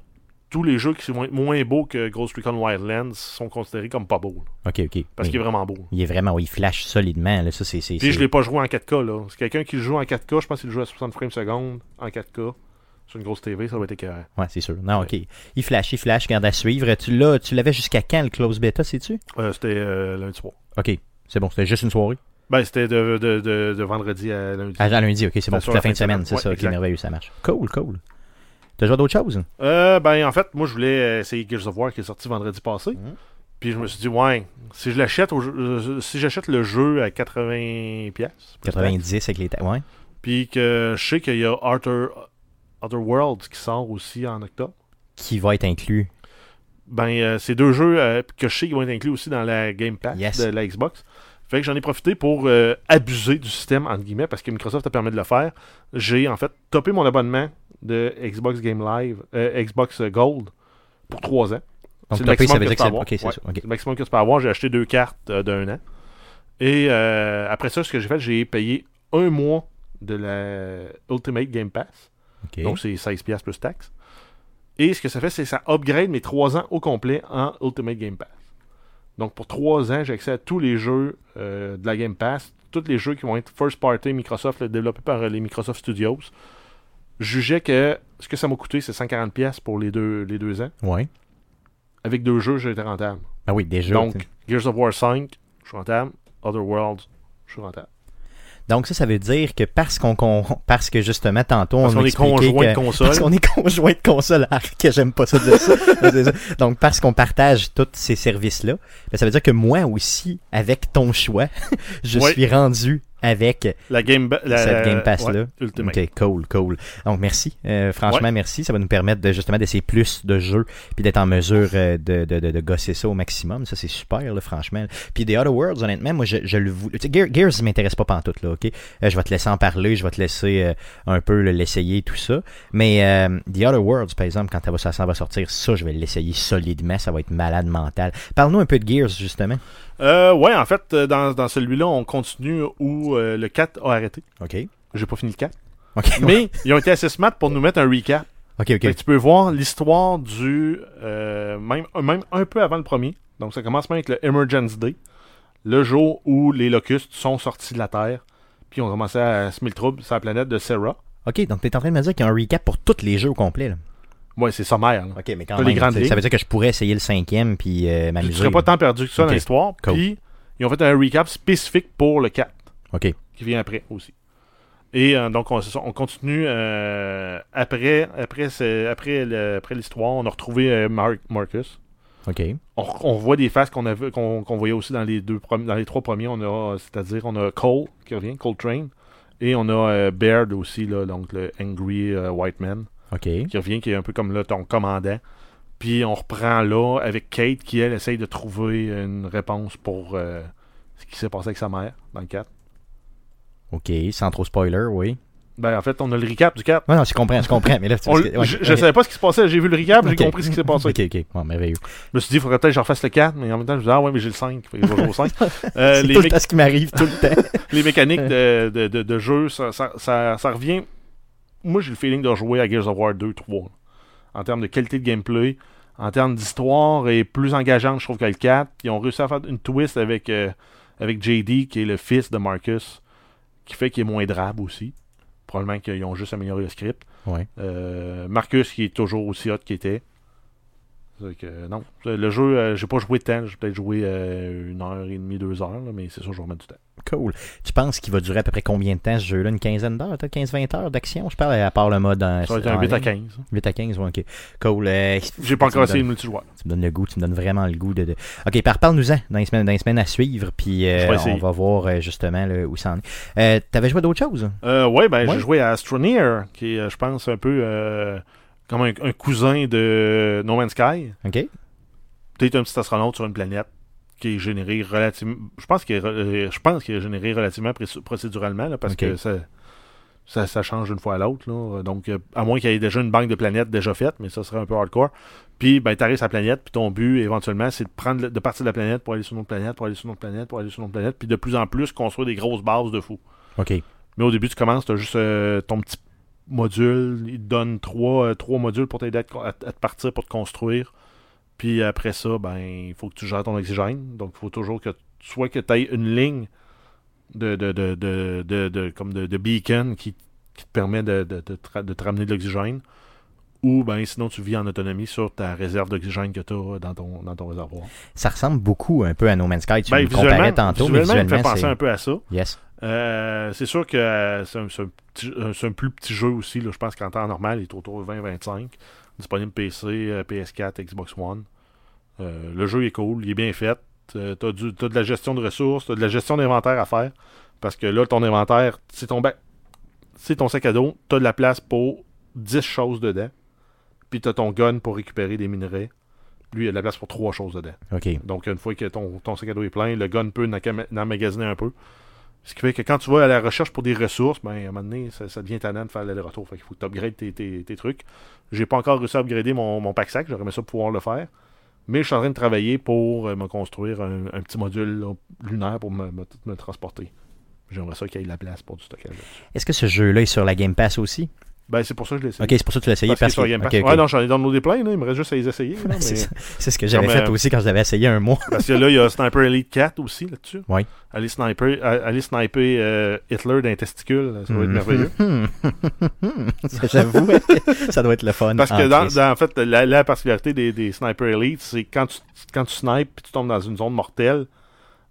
C: tous les jeux qui sont moins beaux que Ghost Recon Wildlands sont considérés comme pas beaux. là,
A: OK, OK.
C: parce
A: Oui.
C: qu'il est vraiment beau.
A: Il est vraiment, il flash solidement. Là. Ça, c'est. c'est-
C: Puis je l'ai pas joué en 4K là. C'est quelqu'un qui le joue en 4K, je pense qu'il le joue à 60 frames secondes en 4K. Sur une grosse TV, ça va être écœurant.
A: Ouais, c'est sûr. Non,
C: Ouais.
A: OK. Il flash, il flash, garde à suivre. Tu l'as, tu l'avais jusqu'à quand le close beta, sais-tu?
C: Euh, c'était euh, lundi soir.
A: OK. C'est bon, c'était juste une soirée?
C: Ben, c'était de, de, de, de vendredi à lundi.
A: Ah, lundi, OK, c'est bon, toute la fin de semaine, c'est
C: Ouais,
A: ça,
C: exact.
A: merveilleux, ça marche. Cool, cool. T'as joué à d'autres choses?
C: Euh, ben, en fait, moi, je voulais essayer Gears of War qui est sorti vendredi passé.
A: Mhm.
C: Puis je me suis dit, ouais, si je l'achète, euh, si j'achète le jeu à 80$, piastres,
A: 90 avec les... ta- Ouais.
C: puis que je sais qu'il y a Arthur, Other Worlds qui sort aussi en octobre.
A: Qui va être inclus.
C: Ben, euh, c'est deux jeux euh, que je sais qui vont être inclus aussi dans la Game Pass
A: Yes.
C: de la Xbox. Fait que j'en ai profité pour euh, abuser du système, entre guillemets, parce que Microsoft a permis de le faire. J'ai en fait topé mon abonnement de Xbox Game Live, euh, Xbox Gold, pour trois ans.
A: Donc,
C: C'est le maximum que
A: que
C: peux
A: c'est...
C: avoir.
A: OK, c'est
C: Ouais.
A: ça. OK.
C: C'est le maximum que tu peux avoir. J'ai acheté deux cartes euh, d'un an. Et euh, après ça, ce que j'ai fait, j'ai payé un mois de la Ultimate Game Pass. Donc, c'est 16$ plus taxes. Et ce que ça fait, c'est que ça upgrade mes 3 ans au complet en Ultimate Game Pass. Donc, pour 3 ans, j'ai accès à tous les jeux de la Game Pass, tous les jeux qui vont être first party Microsoft, développés par les Microsoft Studios. Je jugeais que ce que ça m'a coûté, c'est 140$ pour les deux, les deux ans.
A: Ouais.
C: Avec deux jeux, j'étais rentable.
A: Ben oui, déjà.
C: Donc, Gears of War 5, je suis rentable. Other Worlds, je suis rentable.
A: Donc ça, ça veut dire que parce qu'on parce que justement tantôt
C: Parce
A: on
C: qu'on est conjoint de console.
A: Parce qu'on est [laughs] conjoint de console. Ah, que j'aime pas ça dire [laughs] ça. Donc parce qu'on partage tous ces services-là, ben, ça veut dire que moi aussi, avec ton choix, [laughs] je suis rendu avec
C: La Game, la,
A: cette Game Pass-là.
C: ouais.
A: Ok, cool, cool. Donc merci, Euh, franchement merci. Ça va nous permettre de justement d'essayer plus de jeux puis d'être en mesure euh, de, de, de, de gosser ça au maximum. Ça c'est super, là, franchement. Puis The Other Worlds, honnêtement, moi je, je le voulais. Gears, Gears il m'intéresse pas pantoute là, ok? Euh, je vais te laisser en parler, je vais te laisser euh, un peu le- l'essayer tout ça. Mais euh, The Other Worlds, par exemple, quand ça va, ça, ça va sortir, ça je vais l'essayer solidement. Ça va être malade mental. Parle-nous un peu de Gears justement.
C: Euh, ouais, en fait, euh, dans, dans celui-là, on continue où euh, le 4 a arrêté.
A: Ok.
C: J'ai pas fini le 4.
A: Ok.
C: Mais ils ont été assez smart pour nous mettre un recap.
A: ok, ok.
C: Fait que tu peux voir l'histoire du. euh, même, même un peu avant le premier. Donc ça commence même avec le Emergence Day. Le jour où les locustes sont sortis de la Terre. Puis ont commencé à semer le trouble sur la planète de Serra.
A: Ok, donc t'es en train de me dire qu'il y a un recap pour tous les jeux au complet. Là.
C: Ouais, c'est sommaire. là.
A: Ok, mais quand même,
C: les
A: ça veut dire que je pourrais essayer le cinquième puis euh,
C: Tu
A: m'amuser.
C: serais pas tant perdu que ça dans l'histoire.
A: Cool.
C: Puis ils ont fait un recap spécifique pour le 4.
A: Ok.
C: qui vient après aussi. Et euh, donc, on, continue euh, après, après, après, le- après l'histoire. On a retrouvé euh, Mar- Marcus.
A: Ok.
C: On, on voit des faces qu'on avait qu'on qu'on voyait aussi dans les deux dans les trois premiers. On a, c'est-à-dire, on a Cole qui revient, Cole Train. Et on a Baird aussi, là, donc le Angry White Man, Qui revient, qui est un peu comme là, ton commandant. Puis on reprend là avec Kate qui, elle, essaye de trouver une réponse pour euh, ce qui s'est passé avec sa mère dans le 4.
A: Ok. Sans trop spoiler, oui.
C: Ben, en fait, on a le recap du 4.
A: Non, non, je comprends, je comprends. Mais là,
C: On-
A: que- ouais,
C: je, je savais pas ce qui se passait, j'ai vu le recap, j'ai compris ce qui s'est passé.
A: Ok, ok. Bon, merveilleux.
C: Je me suis dit, il faudrait peut-être que je refasse le 4, mais en même temps, je me dis, ah ouais, mais j'ai le 5, fait que je vais jouer au 5. [laughs] Euh,
A: C'est
C: les,
A: tout le temps ce qui m'arrive tout le [laughs] temps.
C: les mécaniques de, de, de, de jeu, ça, ça, ça, ça revient. Moi, j'ai le feeling de jouer à Gears of War 2, 3. En termes de qualité de gameplay, en termes d'histoire, est plus engageante, je trouve, que le 4. Ils ont réussi à faire une twist avec, euh, avec JD, qui est le fils de Marcus, qui fait qu'il est moins drabe aussi. Probablement qu'ils ont juste amélioré le script.
A: Ouais.
C: Euh, Marcus qui est toujours aussi hot qu'il était. Euh, non. Le jeu, euh, j'ai pas joué temps. J'ai peut-être joué euh, une heure et demie, deux heures, là, mais c'est sûr, je vais remettre du temps.
A: Cool. Tu penses qu'il va durer à peu près combien de temps ce jeu-là? Une quinzaine d'heures, peut-être 15-20 heures d'action Je parle à part le mode en,
C: Ça va être un
A: en
C: 8 à
A: ligne.
C: 15.
A: 8 à 15, ouais, ok. Cool. Euh,
C: J'ai pas encore essayé le multijoueur.
A: Tu me donnes le goût, tu me donnes vraiment le goût de. de... Ok, par parle-nous-en dans les semaines, dans les semaines à suivre, puis euh, on va voir euh, justement là, où ça en est. Euh, T'avais joué à d'autres choses?
C: Euh, ouais, ben
A: Ouais.
C: j'ai joué à Astroneer, qui est, euh, je pense, un peu euh, comme un, un cousin de No Man's Sky.
A: Ok.
C: T'es un petit astronaute sur une planète qui est généré relativement. Je pense qu'il est, euh, je pense qu'il est généré relativement procéduralement, là, parce que ça, ça, ça change d'une fois à l'autre. là. Donc, euh, à moins qu'il y ait déjà une banque de planètes déjà faite, mais ça serait un peu hardcore. Puis, ben, t'arrives sur la planète, puis ton but, éventuellement, c'est de prendre de partir de la planète pour aller sur une autre planète, pour aller sur une autre planète, pour aller sur une autre planète, puis de plus en plus construire des grosses bases de fou.
A: Ok.
C: Mais au début, tu commences, tu as juste euh, ton petit module. Il te donne trois, euh, trois modules pour t'aider à, te- à- à te partir pour te construire. Puis après ça, ben, il faut que tu gères ton oxygène. Donc, il faut toujours que soit que tu aies une ligne de, de, de, de, comme de, beacon qui, qui te permet de, de, de, te ra- de te ramener de l'oxygène. Ou ben sinon tu vis en autonomie sur ta réserve d'oxygène que tu as dans ton, dans ton réservoir.
A: Ça ressemble beaucoup un peu à No Man's Sky. Tu
C: Ben,
A: me comparais
C: visuellement,
A: tantôt, mais
C: visuellement, il me fait penser un peu à ça.
A: Yes.
C: Euh, c'est sûr que euh, c'est un, c'est un plus petit jeu aussi. là. Je pense qu'en temps normal, il est autour de 20-25. Disponible PC, euh, PS4, Xbox One. Euh, le jeu est cool, il est bien fait. Euh, t'as, du- t'as de la gestion de ressources, t'as de la gestion d'inventaire à faire. Parce que là, ton inventaire, c'est ton, c'est ton sac à dos, t'as de la place pour 10 choses dedans. Puis t'as ton gun pour récupérer des minerais. Lui, il a de la place pour 3 choses dedans. Donc, une fois que ton, ton sac à dos est plein, le gun peut n'emmagasiner un peu. Ce qui fait que quand tu vas à la recherche pour des ressources, ben, à un moment donné, ça, ça devient tannant de faire l'aller-retour. Fait qu'il faut que tu tes, trucs. J'ai pas encore réussi à upgrader mon, pack sac. J'aurais aimé ça pouvoir le faire. Mais je suis en train de travailler pour euh, me construire un, petit module lunaire pour me, me- transporter. J'aimerais ça qu'il y ait la place pour du stockage.
A: Est-ce que ce jeu-là est sur la Game Pass aussi?
C: Ben, c'est pour ça que je l'ai essayé.
A: Ok, c'est pour ça que tu l'as essayé.
C: parce, est sur
A: que,
C: Game Pass.
A: ok, ok.
C: Ouais, non, j'en ai downloadé plein, là, il me reste juste à les essayer. là, [laughs]
A: c'est
C: mais-
A: ça. C'est ce que j'avais fait
C: euh,
A: aussi quand je l'avais essayé un mois.
C: Parce que là, il y a Sniper Elite 4 aussi là-dessus.
A: Oui.
C: Aller sniper, aller sniper euh, Hitler d'un testicule, ça va être merveilleux.
A: Mhm. [laughs] Ça, J'avoue, [laughs] ça doit être le fun.
C: Parce
A: en
C: que dans,
A: Christ.
C: dans- en fait, la, la particularité des, des Sniper Elite, c'est quand tu, quand tu snipes et tu tombes dans une zone mortelle,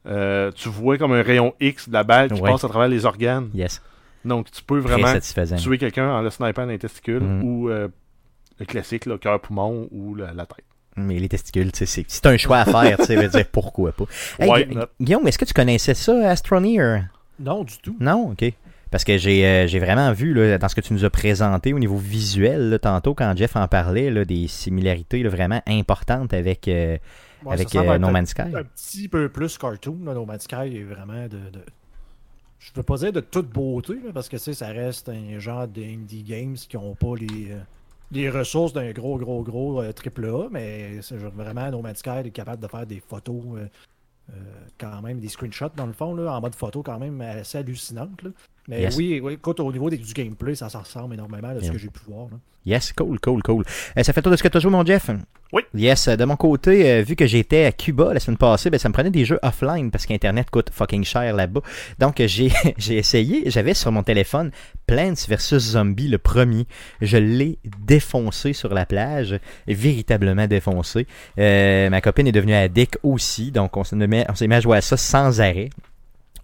C: euh, tu vois comme un rayon X de la balle qui
A: Ouais.
C: passe à travers les organes.
A: Yes,
C: Donc, tu peux vraiment
A: satisfaisant.
C: tuer quelqu'un en le snipant d'un testicule
A: Mhm.
C: ou euh, le classique, le cœur-poumon ou la, la tête.
A: Mais les testicules, tu sais, c'est c'est un choix à faire, tu sais, veut dire pourquoi pas. Hey,
C: Why
A: Gu-
C: not?
A: Guillaume, est-ce que tu connaissais ça, Astroneer?
B: Non, du tout.
A: Non, ok. Parce que j'ai euh, j'ai vraiment vu là, dans ce que tu nous as présenté au niveau visuel là, tantôt quand Jeff en parlait là, des similarités là, vraiment importantes avec, euh,
B: Ouais,
A: avec euh, No
B: un-
A: Man's Sky.
B: Un petit peu plus cartoon. Là, no Man's Sky est vraiment de. de- Je veux pas dire de toute beauté, parce que ça reste un genre d'indie games qui ont pas les, euh, les ressources d'un gros, gros, gros euh, triple A, mais vraiment No Man's Sky est capable de faire des photos, euh, euh, quand même, des screenshots dans le fond, en mode photo quand même assez hallucinante. Mais
A: Yes.
B: oui, oui, écoute, au niveau des- du gameplay, ça s'en ressemble énormément à ce
A: Yeah.
B: que j'ai pu voir. là.
A: Yes, cool, cool, cool. Euh, ça fait le tour de ce que tu as joué, mon Jeff?
C: Oui.
A: Yes, euh, de mon côté, euh, vu que j'étais à Cuba la semaine passée, ben, ça me prenait des jeux offline parce qu'Internet coûte fucking cher là-bas. Donc, j'ai [laughs] j'ai essayé, j'avais sur mon téléphone Plants vs Zombie, le premier. Je l'ai défoncé sur la plage, véritablement défoncé. Euh, ma copine est devenue addict aussi, donc on s'est mis, on s'est mis à jouer à ça sans arrêt.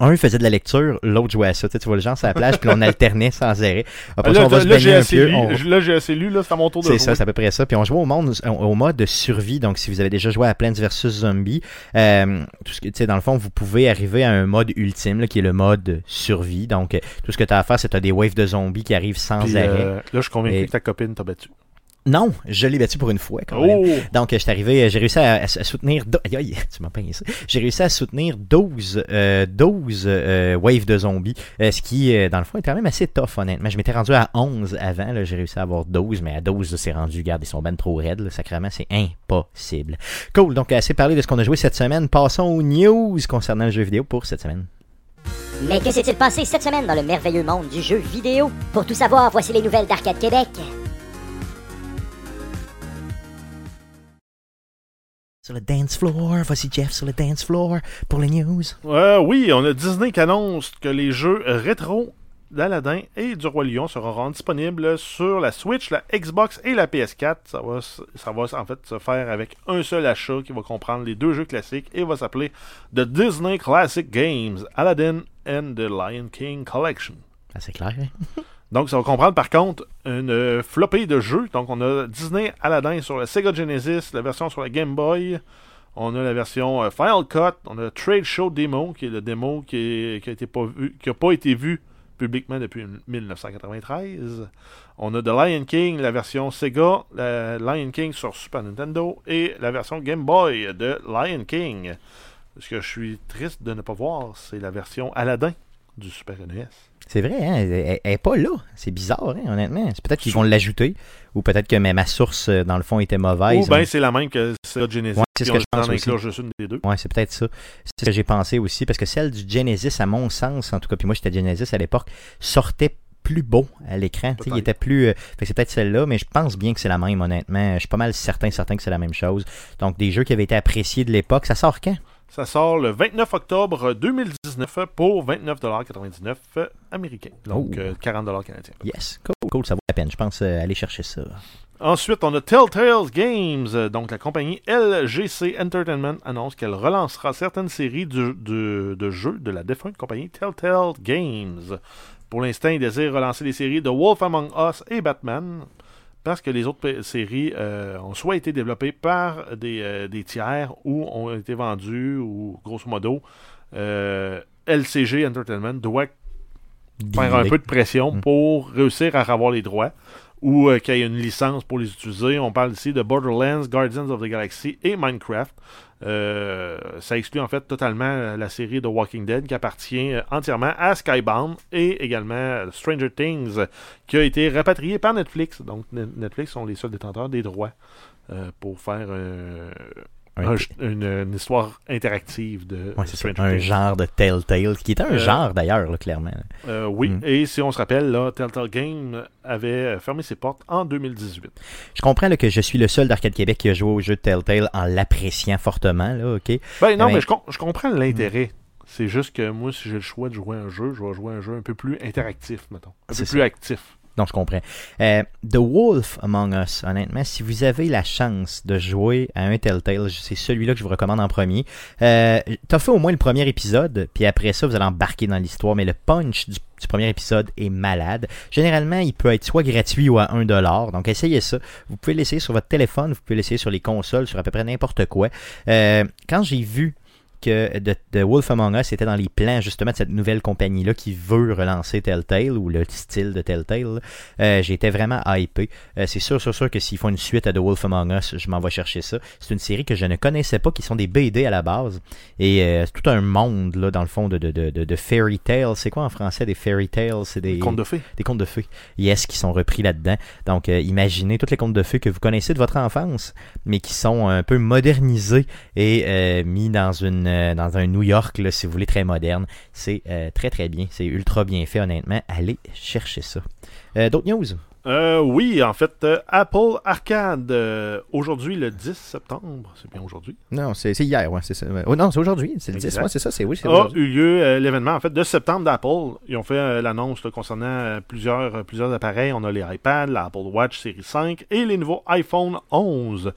A: Un faisait de la lecture, l'autre jouait à ça. Tu, sais, tu vois le genre sur la plage, puis on alternait sans arrêt. Après ça,
C: là,
A: on va se baigner un peu. on-
C: là, j'ai assez lu, là, c'est à mon tour de
A: c'est ça, c'est à peu près ça. Puis on joue au, monde, au, mode survie. Donc, si vous avez déjà joué à Plants vs Zombies, euh, tout ce que, tu sais, dans le fond, vous pouvez arriver à un mode ultime, là, qui est le mode survie. Donc, euh, tout ce que tu as à faire, c'est que tu as des waves de zombies qui arrivent sans
C: Puis,
A: arrêt.
C: euh, là, je suis convaincu
A: Et-
C: que ta copine t'a battu.
A: Non, je l'ai battu pour une fois quand même.
C: Oh!
A: Donc, euh, je suis arrivé, j'ai réussi à, à- à soutenir. do- Aïe, aïe, [laughs] tu m'as pincé. J'ai réussi à soutenir 12, euh, 12 euh, waves de zombies. euh, ce qui, euh, dans le fond, est quand même assez tough, honnêtement. Je m'étais rendu à 11 avant. J'ai réussi à avoir 12, mais à 12, là, c'est rendu. Regarde, ils sont ben trop raides. Là, sacrément, c'est impossible. Cool. Donc, assez parlé de ce qu'on a joué cette semaine. Passons aux news concernant le jeu vidéo pour cette semaine.
E: Mais que s'est-il passé cette semaine dans le merveilleux monde du jeu vidéo? Pour tout savoir, voici les nouvelles d'Arcade Québec.
A: Sur le dance floor, voici Jeff sur le dance floor pour les news.
C: Euh, oui, on a Disney qui annonce que les jeux rétro d'Aladdin et du Roi Lion seront rendus disponibles sur la Switch, la Xbox et la PS4. Ça va, ça va en fait se faire avec un seul achat qui va comprendre les deux jeux classiques et va s'appeler The Disney Classic Games Aladdin and the Lion King Collection.
A: Ah, c'est clair, hein? [laughs]
C: Donc, ça va comprendre par contre une flopée de jeux. Donc, on a Disney Aladdin sur la Sega Genesis, la version sur la Game Boy. On a la version euh, Final Cut. On a Trade Show Demo, qui est le démo qui, est- qui a été pas été vu publiquement depuis 1993. On a The Lion King, la version Sega, Lion King sur Super Nintendo et la version Game Boy de Lion King. Ce que je suis triste de ne pas voir, c'est la version Aladdin du Super NES.
A: C'est vrai, hein? Elle, elle- elle est pas là. C'est bizarre, hein, honnêtement. C'est peut-être qu'ils vont l'ajouter, ou peut-être que ma, ma source, euh, dans le fond, était mauvaise.
C: Ou bien c'est la même que Sega Genesis.
A: Ouais, c'est ce que je pense
C: en
A: aussi.
C: inclure juste une des deux.
A: Ouais, c'est peut-être ça. C'est ce que j'ai pensé aussi, parce que celle du Genesis, à mon sens, en tout cas, puis moi j'étais Genesis à l'époque, sortait plus beau à l'écran. Il était plus. euh, fait que c'est peut-être celle-là, mais je pense bien que c'est la même, honnêtement. Je suis pas mal certain, certain que c'est la même chose. Donc, des jeux qui avaient été appréciés de l'époque, ça sort quand?
C: Ça sort le 29 octobre 2019 pour 29,99$ américains. Donc
A: Oh.
C: euh, 40$ canadiens.
A: Yes, cool, cool, ça vaut la peine. Je pense euh, aller chercher ça.
C: Ensuite, on a Telltale Games. Euh, Donc, la compagnie LGC Entertainment annonce qu'elle relancera certaines séries du- de jeux de la défunte compagnie Telltale Games. Pour l'instant, ils désirent relancer les séries de Wolf Among Us et Batman. Parce que les autres séries euh, ont soit été développées par des, euh, des tiers ou ont été vendues, ou grosso modo, euh, LCG Entertainment doit faire un peu de pression
A: Mm.
C: pour réussir à avoir les droits ou qu'il y ait une licence pour les utiliser. On parle ici de Borderlands, Guardians of the Galaxy et Minecraft. Euh, ça exclut en fait totalement euh, la série de Walking Dead qui appartient euh, entièrement à Skybound et également Stranger Things qui a été rapatrié par Netflix. Donc Ne- Netflix sont les seuls détenteurs des droits pour faire
A: Un
C: une, une histoire interactive de
A: Ouais,
C: Stranger
A: un genre de Telltale, qui était un
C: Euh,
A: genre d'ailleurs, clairement.
C: Euh, oui,
A: Mm.
C: et si on se rappelle, là, Telltale Game avait fermé ses portes en 2018.
A: Je comprends là, que je suis le seul d'Arcade Québec qui a joué au jeu de Telltale en l'appréciant fortement, là, ok?
C: Ben non,
A: Mais-
C: mais je, com- je comprends l'intérêt. C'est juste que moi, si j'ai le choix de jouer à un jeu, je vais jouer à un jeu un peu plus interactif, mettons. Un peu plus actif.
A: Donc, je comprends. Euh, The Wolf Among Us, honnêtement, si vous avez la chance de jouer à un Telltale, c'est celui-là que je vous recommande en premier. Euh, T'as fait au moins le premier épisode, puis après ça, vous allez embarquer dans l'histoire, mais le punch du, du premier épisode est malade. Généralement, il peut être soit gratuit ou à 1$, donc essayez ça. Vous pouvez l'essayer sur votre téléphone, vous pouvez l'essayer sur les consoles, sur à peu près n'importe quoi. Euh, quand j'ai vu que The, The Wolf Among Us était dans les plans justement de cette nouvelle compagnie-là qui veut relancer Telltale ou le style de Telltale, euh, j'étais vraiment hypé. Euh, c'est sûr, sûr, sûr que s'ils font une suite à The Wolf Among Us, je m'en vais chercher ça. C'est une série que je ne connaissais pas, qui sont des BD à la base. Et euh, c'est tout un monde, là, dans le fond, de, de, de, de, de fairy tales. C'est quoi en français des fairy tales? C'est des
C: Conte de fées.
A: des contes de fées. Yes, qui sont repris là-dedans. Donc, euh, imaginez tous les contes de fées que vous connaissez de votre enfance, mais qui sont un peu modernisés et mis dans une euh, dans un New York, là, si vous voulez, très moderne. C'est euh, très très bien. C'est ultra bien fait, honnêtement. Allez chercher ça. Euh, D'autres news?
C: Euh, oui, en fait, euh, Apple Arcade, euh, aujourd'hui, le 10 septembre, c'est bien aujourd'hui,
A: Non, c'est hier, ouais, c'est ça. Oh, non, c'est aujourd'hui. C'est le 10,
C: Exact.
A: ouais, c'est ça. C'est oui, c'est
C: a eu lieu euh, l'événement, en fait, de septembre d'Apple. Ils ont fait euh, l'annonce concernant euh, plusieurs, euh, plusieurs appareils. On a les iPads, l'Apple Watch série 5 et les nouveaux iPhone 11.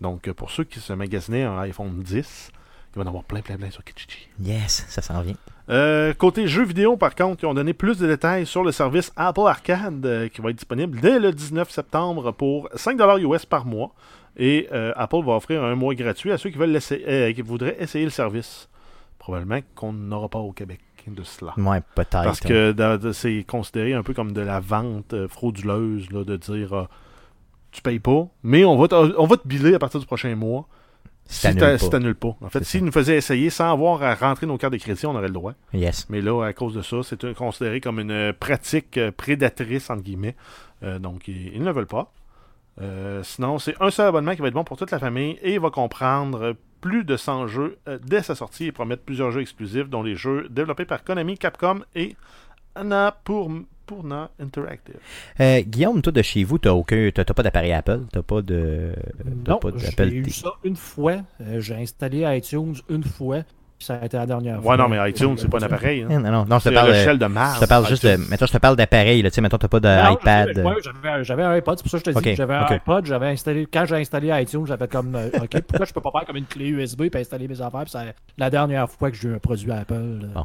C: Donc, pour ceux qui se magasinaient un iPhone 10, il va en avoir plein, plein, plein sur Kijiji.
A: Yes, ça s'en vient.
C: Euh, côté jeux vidéo, par contre, ils ont donné plus de détails sur le service Apple Arcade euh, qui va être disponible dès le 19 septembre pour 5$ US par mois. Et euh, Apple va offrir un mois gratuit à ceux qui veulent euh, qui voudraient essayer le service. Probablement qu'on n'aura pas au Québec de cela.
A: Ouais, peut-être.
C: Parce que c'est considéré un peu comme de la vente frauduleuse, là, de dire euh, tu payes pas, mais on va, te, on va te biller à partir du prochain mois
A: Si t'annules
C: t'a-
A: pas.
C: si t'annules pas. En fait, s'ils nous faisaient essayer sans avoir à rentrer nos cartes de crédit, on aurait le droit.
A: Yes.
C: Mais là, à cause de ça, c'est considéré comme une euh, pratique euh, prédatrice, entre guillemets. Euh, donc, ils, ils ne le veulent pas. Euh, sinon, c'est un seul abonnement qui va être bon pour toute la famille et il va comprendre plus de 100 jeux dès sa sortie et promettre plusieurs jeux exclusifs, dont les jeux développés par Konami, Capcom et Anna pour, Purna Interactive.
A: Euh, Guillaume, toi, de chez vous, t'as aucun, t'as t'as pas d'appareil Apple, t'as pas de,
B: Non, j'ai eu ça une fois. Euh, j'ai installé iTunes une fois. Puis ça a été la dernière
C: Ouais,
B: fois.
C: non, mais iTunes, c'est pas un appareil. hein.
A: Non, non, non, je
C: C'est
A: te parle,
C: logiciel de marge.
A: je te parle juste de, mettons, je te parle d'appareil, là, tu sais, mettons, t'as pas
B: Non,
A: d'iPad.
B: ouais, j'avais, j'avais un iPod, c'est pour ça que je te dis.
A: Ok,
B: J'avais un iPod, j'avais installé. Quand j'ai installé iTunes, j'avais comme. euh, ok, pourquoi je peux pas faire comme une clé USB et installer mes affaires? Puis c'est la dernière fois que j'ai eu un produit Apple. là.
A: Bon.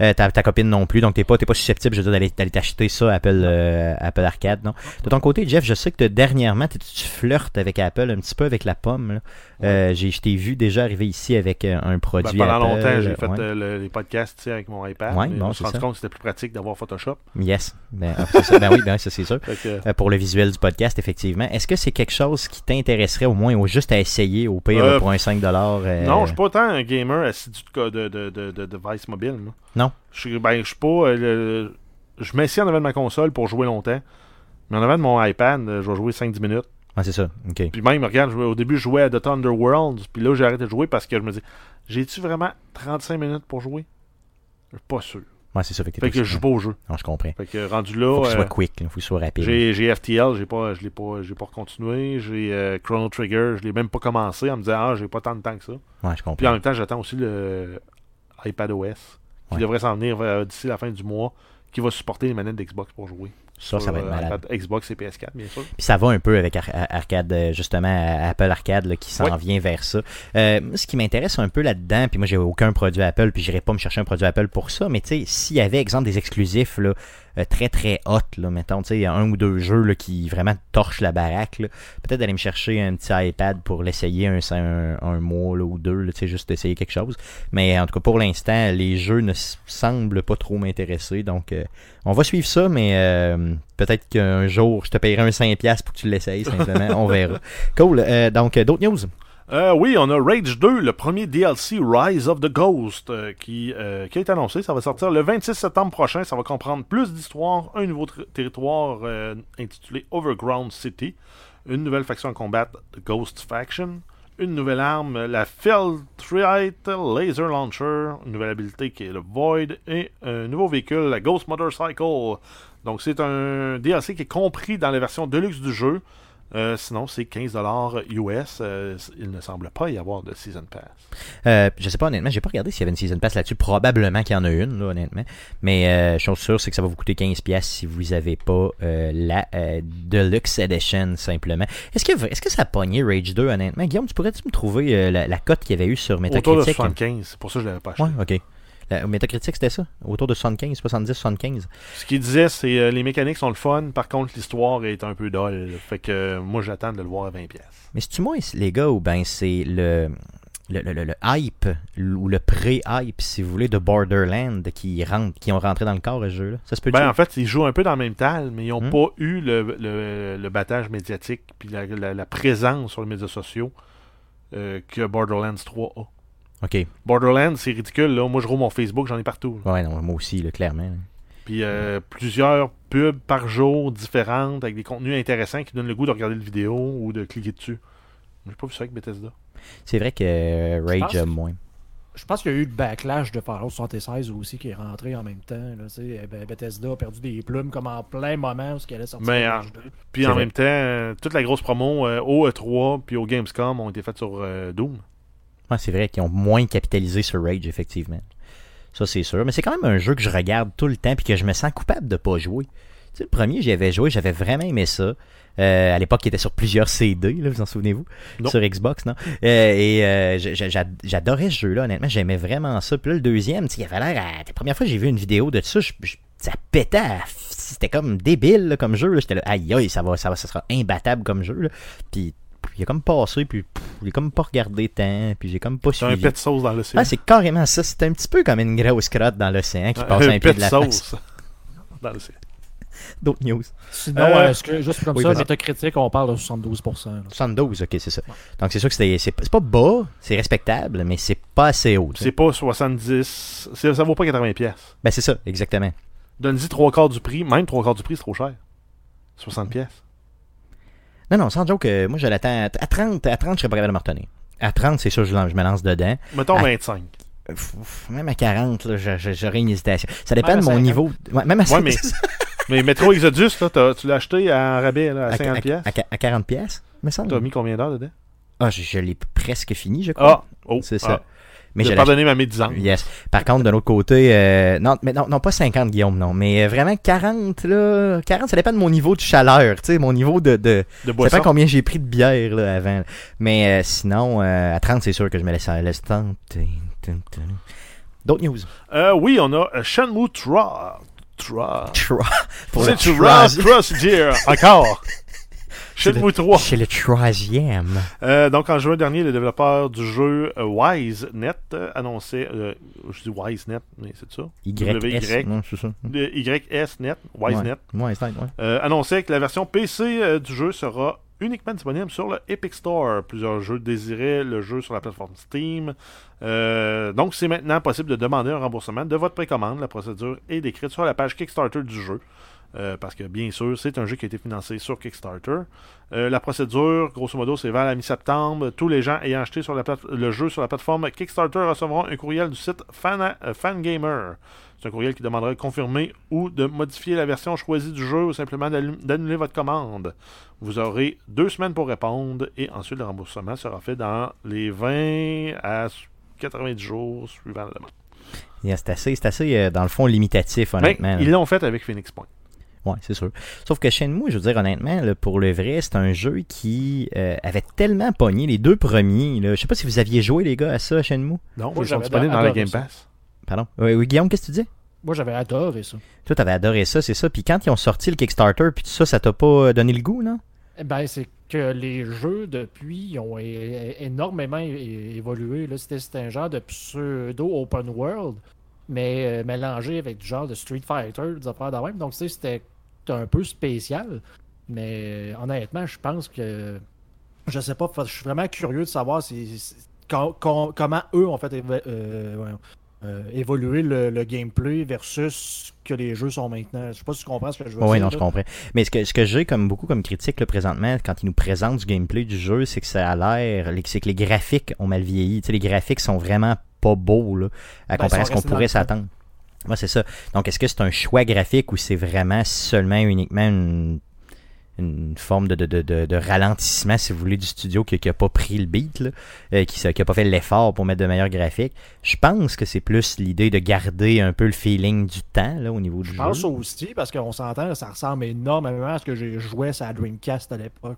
A: Euh, ta, ta copine non plus, donc t'es pas, t'es pas susceptible, je veux dire, d'aller, t'acheter ça Apple, euh, Apple Arcade, non? De ton côté, Jeff, je sais que dernièrement, tu flirtes avec Apple, un petit peu avec la pomme. Là? Euh, j'ai, je t'ai vu déjà arriver ici avec un
C: Ben,
A: produit
C: pendant
A: Apple.
C: longtemps, j'ai fait
A: ouais.
C: le- les podcasts avec mon iPad.
A: Ouais, bon,
C: on s'est
A: c'est
C: rendu compte que c'était plus pratique d'avoir Photoshop.
A: Yes. Ben, ah, ça. ben oui, ben ça c'est sûr. [laughs]
C: Que,
A: pour le visuel du podcast, effectivement. Est-ce que c'est quelque chose qui t'intéresserait au moins, ou juste à essayer, au pire, pour un 5$? euh,
C: Non, je suis pas autant un gamer assidu de, de, de, de, de device mobile. Moi.
A: Non.
C: Je ben, je suis pas. euh, le- je m'assieds en avant de ma console pour jouer longtemps. Mais en avant de mon iPad, euh, je vais jouer 5-10 minutes.
A: Ah, c'est ça. OK.
C: Puis même, regarde, au début, je jouais à The Thunder Worlds. Puis là, j'ai arrêté de jouer parce que je me dis, j'ai-tu vraiment 35 minutes pour jouer? Je suis pas sûr.
A: Ouais, c'est ça. Fait que,
C: Fait que je joue pas au jeu.
A: Non, je comprends.
C: Fait que rendu là.
A: Faut qu'il
C: euh,
A: soit quick, là. faut qu'il soit rapide.
C: j'ai, j'ai FTL, j'ai pas, je l'ai pas, j'ai pas continué. J'ai euh, Chrono Trigger, je l'ai même pas commencé en me disant ah j'ai pas tant de temps que ça.
A: Ouais, je comprends.
C: Puis en même temps, j'attends aussi le iPadOS qui
A: Ouais.
C: devrait s'en venir euh, d'ici la fin du mois, qui va supporter les manettes d'Xbox pour jouer.
A: Ça, ça va être
C: euh,
A: malade.
C: Xbox et PS4, bien sûr.
A: Puis ça va un peu avec Ar- Ar- Arcade, euh, justement, Apple Arcade, là, qui s'en vient vers ça. Euh, moi, ce qui m'intéresse un peu là-dedans, puis moi, j'ai aucun produit Apple, puis j'irai pas me chercher un produit Apple pour ça, mais tu sais, s'il y avait, exemple, des exclusifs, là, très très hot, là, mettons, tu sais, un ou deux jeux là, qui vraiment torchent la baraque, peut-être d'aller me chercher un petit iPad pour l'essayer un, un, un mois là, ou deux, tu sais, juste essayer quelque chose. Mais en tout cas, pour l'instant, les jeux ne semblent pas trop m'intéresser, donc euh, on va suivre ça, mais euh, peut-être qu'un jour, je te payerai un 5$ pour que tu l'essayes, simplement, [laughs] on verra. Cool, euh, donc euh, d'autres news?
C: Euh, oui, on a Rage 2, le premier DLC Rise of the Ghost, euh, qui, euh, a été annoncé. Ça va sortir le 26 septembre prochain. Ça va comprendre plus d'histoire, un nouveau ter- territoire euh, intitulé Overground City, une nouvelle faction à combattre, The Ghost Faction, une nouvelle arme, la Feltrite Laser Launcher, une nouvelle habilité qui est le Void, et un nouveau véhicule, la Ghost Motorcycle. Donc c'est un DLC qui est compris dans la version deluxe du jeu. Euh, sinon, c'est 15$ US. Euh, il ne semble pas y avoir de Season Pass.
A: Euh, je sais pas honnêtement, j'ai pas regardé s'il y avait une season pass là-dessus. Probablement qu'il y en a une, là, honnêtement. Mais euh, chose sûre, c'est que ça va vous coûter 15$ si vous avez pas la Deluxe Edition simplement. Est-ce que est-ce que ça a pogné Rage 2 honnêtement? Guillaume, tu pourrais-tu me trouver la, la cote qu'il y avait eu sur
C: Autour de
A: Metacritic?
C: 75, c'est pour ça que je l'avais pas acheté.
A: Ouais, ok. La, Metacritic c'était ça? Autour de 75, 70, 75.
C: Ce qu'il disait, c'est euh, les mécaniques sont le fun, par contre l'histoire est un peu dolle. Fait que euh, moi j'attends de le voir à 20$.
A: Mais c'est-tu moi, les gars, ou ben c'est le, le, le, le- hype, ou le pré-hype, si vous voulez, de Borderland qui, rentre, qui ont rentré dans le corps, ce jeu-là? Ça se peut
C: Ben, en fait, ils jouent un peu dans le même tal, mais ils n'ont
A: Hmm?
C: pas eu le, le, le battage médiatique puis la, la- la présence sur les médias sociaux euh, que Borderlands 3 a.
A: Ok.
C: Borderlands, c'est ridicule. Là. Moi, je roule mon Facebook, j'en ai partout. là.
A: Ouais, non, moi aussi, là, clairement. là.
C: Puis euh, plusieurs pubs par jour différentes avec des contenus intéressants qui donnent le goût de regarder le vidéo ou de cliquer dessus. J'ai pas vu ça avec Bethesda.
A: C'est vrai que euh, Rage a moins.
B: Je pense qu'il y a eu le backlash de Fallout 76 aussi qui est rentré en même temps. Là, sais. Ben, Bethesda a perdu des plumes comme en plein moment où ce qu'elle allait sortir.
C: Mais,
B: le Rage 2.
C: Puis en
A: vrai.
C: même temps, euh, toute la grosse promo euh, au E3 puis au Gamescom ont été faites sur euh, Doom.
A: Ouais, c'est vrai qu'ils ont moins capitalisé sur Rage, effectivement. Ça, c'est sûr. Mais c'est quand même un jeu que je regarde tout le temps puis que je me sens coupable de pas jouer. Tu sais, le premier, j'y avais joué, j'avais vraiment aimé ça. Euh, à l'époque, il était sur plusieurs CD, là, vous en souvenez-vous? Sur Xbox, non? Euh, et euh, j'adorais ce jeu-là, honnêtement. J'aimais vraiment ça. Puis là, le deuxième, tu sais, il avait l'air à... La première fois que j'ai vu une vidéo de ça, je- je- ça pétait à- C'était comme débile là, comme jeu. J'étais là, aïe aïe, ça va, ça va, ça sera imbattable comme jeu. Là. Puis il a comme passé, puis pff, j'ai comme pas regardé tant, puis j'ai comme pas
C: C'est un
A: suivi.
C: pet de sauce dans l'océan.
A: Ah, c'est carrément ça. C'est un petit peu comme une grosse crotte dans l'océan qui passe
C: un
A: un peu de la face.
C: sauce [laughs] dans l'océan.
A: D'autres news.
B: Sinon,
C: Euh,
B: est-ce que juste comme
A: oui,
B: ça. Metacritic, on parle de 72%. là.
A: 72, ok, c'est ça. Donc c'est sûr que c'est c'est c'est pas bas, c'est respectable, mais c'est pas assez haut.
C: C'est pas 70. c'est- Ça vaut pas 80$. pièces.
A: Ben c'est ça, exactement.
C: Donne-y trois quarts du prix. Même trois quarts du prix, c'est trop cher. 60$. pièces.
A: Non, non, sans joke, euh, moi je l'attends. À 30, à 30, je serais pas capable de me retenir. À 30, c'est sûr, je, je me lance dedans.
C: Mettons
A: Ah.
C: 25.
A: Pff, pff, Même à 40, là, je- je- j'aurais une hésitation. Ça dépend
B: Même
A: de mon
B: 50.
A: niveau. Ouais, même à
C: Ouais, mais-
A: 50, [laughs]
C: Mais Metro Exodus, là, tu l'as acheté à rabais là, à
A: à,
C: 50$.
A: à-
C: pièces.
A: à- à 40 pièces, me semble.
C: T'as mis combien d'heures dedans?
A: Ah, je, je l'ai presque fini, je crois.
C: Ah Oh
A: c'est ça.
C: Ah.
A: Mais l'ai
C: pardonné ma médisance.
A: Yes. Par contre, de l'autre côté, euh, non, mais non, non, pas 50 Guillaume, non, mais euh, vraiment 40 là, 40, ça dépend de mon niveau de chaleur, tu sais, mon niveau de, de
C: De
A: ça dépend
C: boisson.
A: combien j'ai pris de bière là, avant. Mais euh, sinon, euh, à 30, c'est sûr que je me laisse, laisse tenter. D'autres news?
C: Oui, on a Shenmue 3. 3.
A: Tra- Pour
C: C'est 3. Encore.
A: C'est
C: Shenmue 3.
A: Chez le troisième.
C: Euh, donc, en juin dernier, le développeur du jeu euh, WiseNet euh, annonçait. euh, je dis WiseNet, mais c'est ça.
A: YS. Non, c'est ça.
C: Le YSNet, WiseNet,
A: Ouais, ouais,
C: euh, annonçait que la version PC du jeu sera uniquement disponible sur le Epic Store. Plusieurs jeux désiraient le jeu sur la plateforme Steam. Euh, donc, c'est maintenant possible de demander un remboursement de votre précommande. La procédure est décrite sur la page Kickstarter du jeu. Euh, parce que, bien sûr, c'est un jeu qui a été financé sur Kickstarter. Euh, la procédure, grosso modo, c'est vers la mi-septembre. Tous les gens ayant acheté sur la plate- le jeu sur la plateforme Kickstarter recevront un courriel du site Fan- euh, Fangamer. C'est un courriel qui demandera de confirmer ou de modifier la version choisie du jeu ou simplement d'annuler votre commande. Vous aurez deux semaines pour répondre et ensuite le remboursement sera fait dans les 20 à 90 jours suivant la demande.
A: Yeah, c'est assez, assez dans le fond, limitatif,
C: Ben,
A: honnêtement.
C: ils l'ont fait avec Phoenix Point.
A: Ouais, c'est sûr. Sauf que Shenmue, je veux dire honnêtement, là, pour le vrai, c'est un jeu qui euh, avait tellement pogné les deux premiers. Là. Je sais pas si vous aviez joué les gars à ça, Shenmue.
C: Non,
B: Moi,
C: ils sont
B: j'avais
C: disponibles dans la
B: adoré
C: Game
B: ça.
C: Pass.
A: Pardon? Oui, oui, Guillaume, qu'est-ce que tu dis?
B: Moi, j'avais adoré ça.
A: Toi, t'avais adoré ça, c'est ça. Puis quand ils ont sorti le Kickstarter, puis tout ça, ça t'a pas euh, donné le goût, non?
B: Eh Ben, c'est que les jeux, depuis, ont énormément évolué. Là, c'était, c'était un genre de pseudo-open world, mais euh, mélangé avec du genre de Street Fighter, des affaires de même. Donc, tu sais, c'était un peu spécial. Mais euh, honnêtement, je pense que. Je sais pas, je suis vraiment curieux de savoir si, si- com- com- comment eux ont fait euh, évoluer le, le gameplay versus que les jeux sont maintenant. Je sais pas si tu comprends ce que je veux
A: Oui,
B: dire.
A: non, je comprends. Mais ce que, ce que j'ai comme beaucoup comme critique là, présentement, quand ils nous présentent du gameplay du jeu, c'est que ça a l'air, c'est que les graphiques ont mal vieilli. Tu sais, les graphiques sont vraiment pas beaux là, à
B: Ben,
A: comparer à ce qu'on pourrait s'attendre. Ouais, c'est ça. Donc, est-ce que c'est un choix graphique ou c'est vraiment seulement uniquement une, une forme de, de, de, de, de ralentissement, si vous voulez, du studio qui n'a pas pris le beat, là, euh, qui n'a pas fait l'effort pour mettre de meilleurs graphiques? Je pense que c'est plus l'idée de garder un peu le feeling du temps là, au niveau du
B: Je
A: jeu.
B: pense aussi, parce qu'on s'entend, ça ressemble énormément à ce que j'ai joué sur la Dreamcast à l'époque.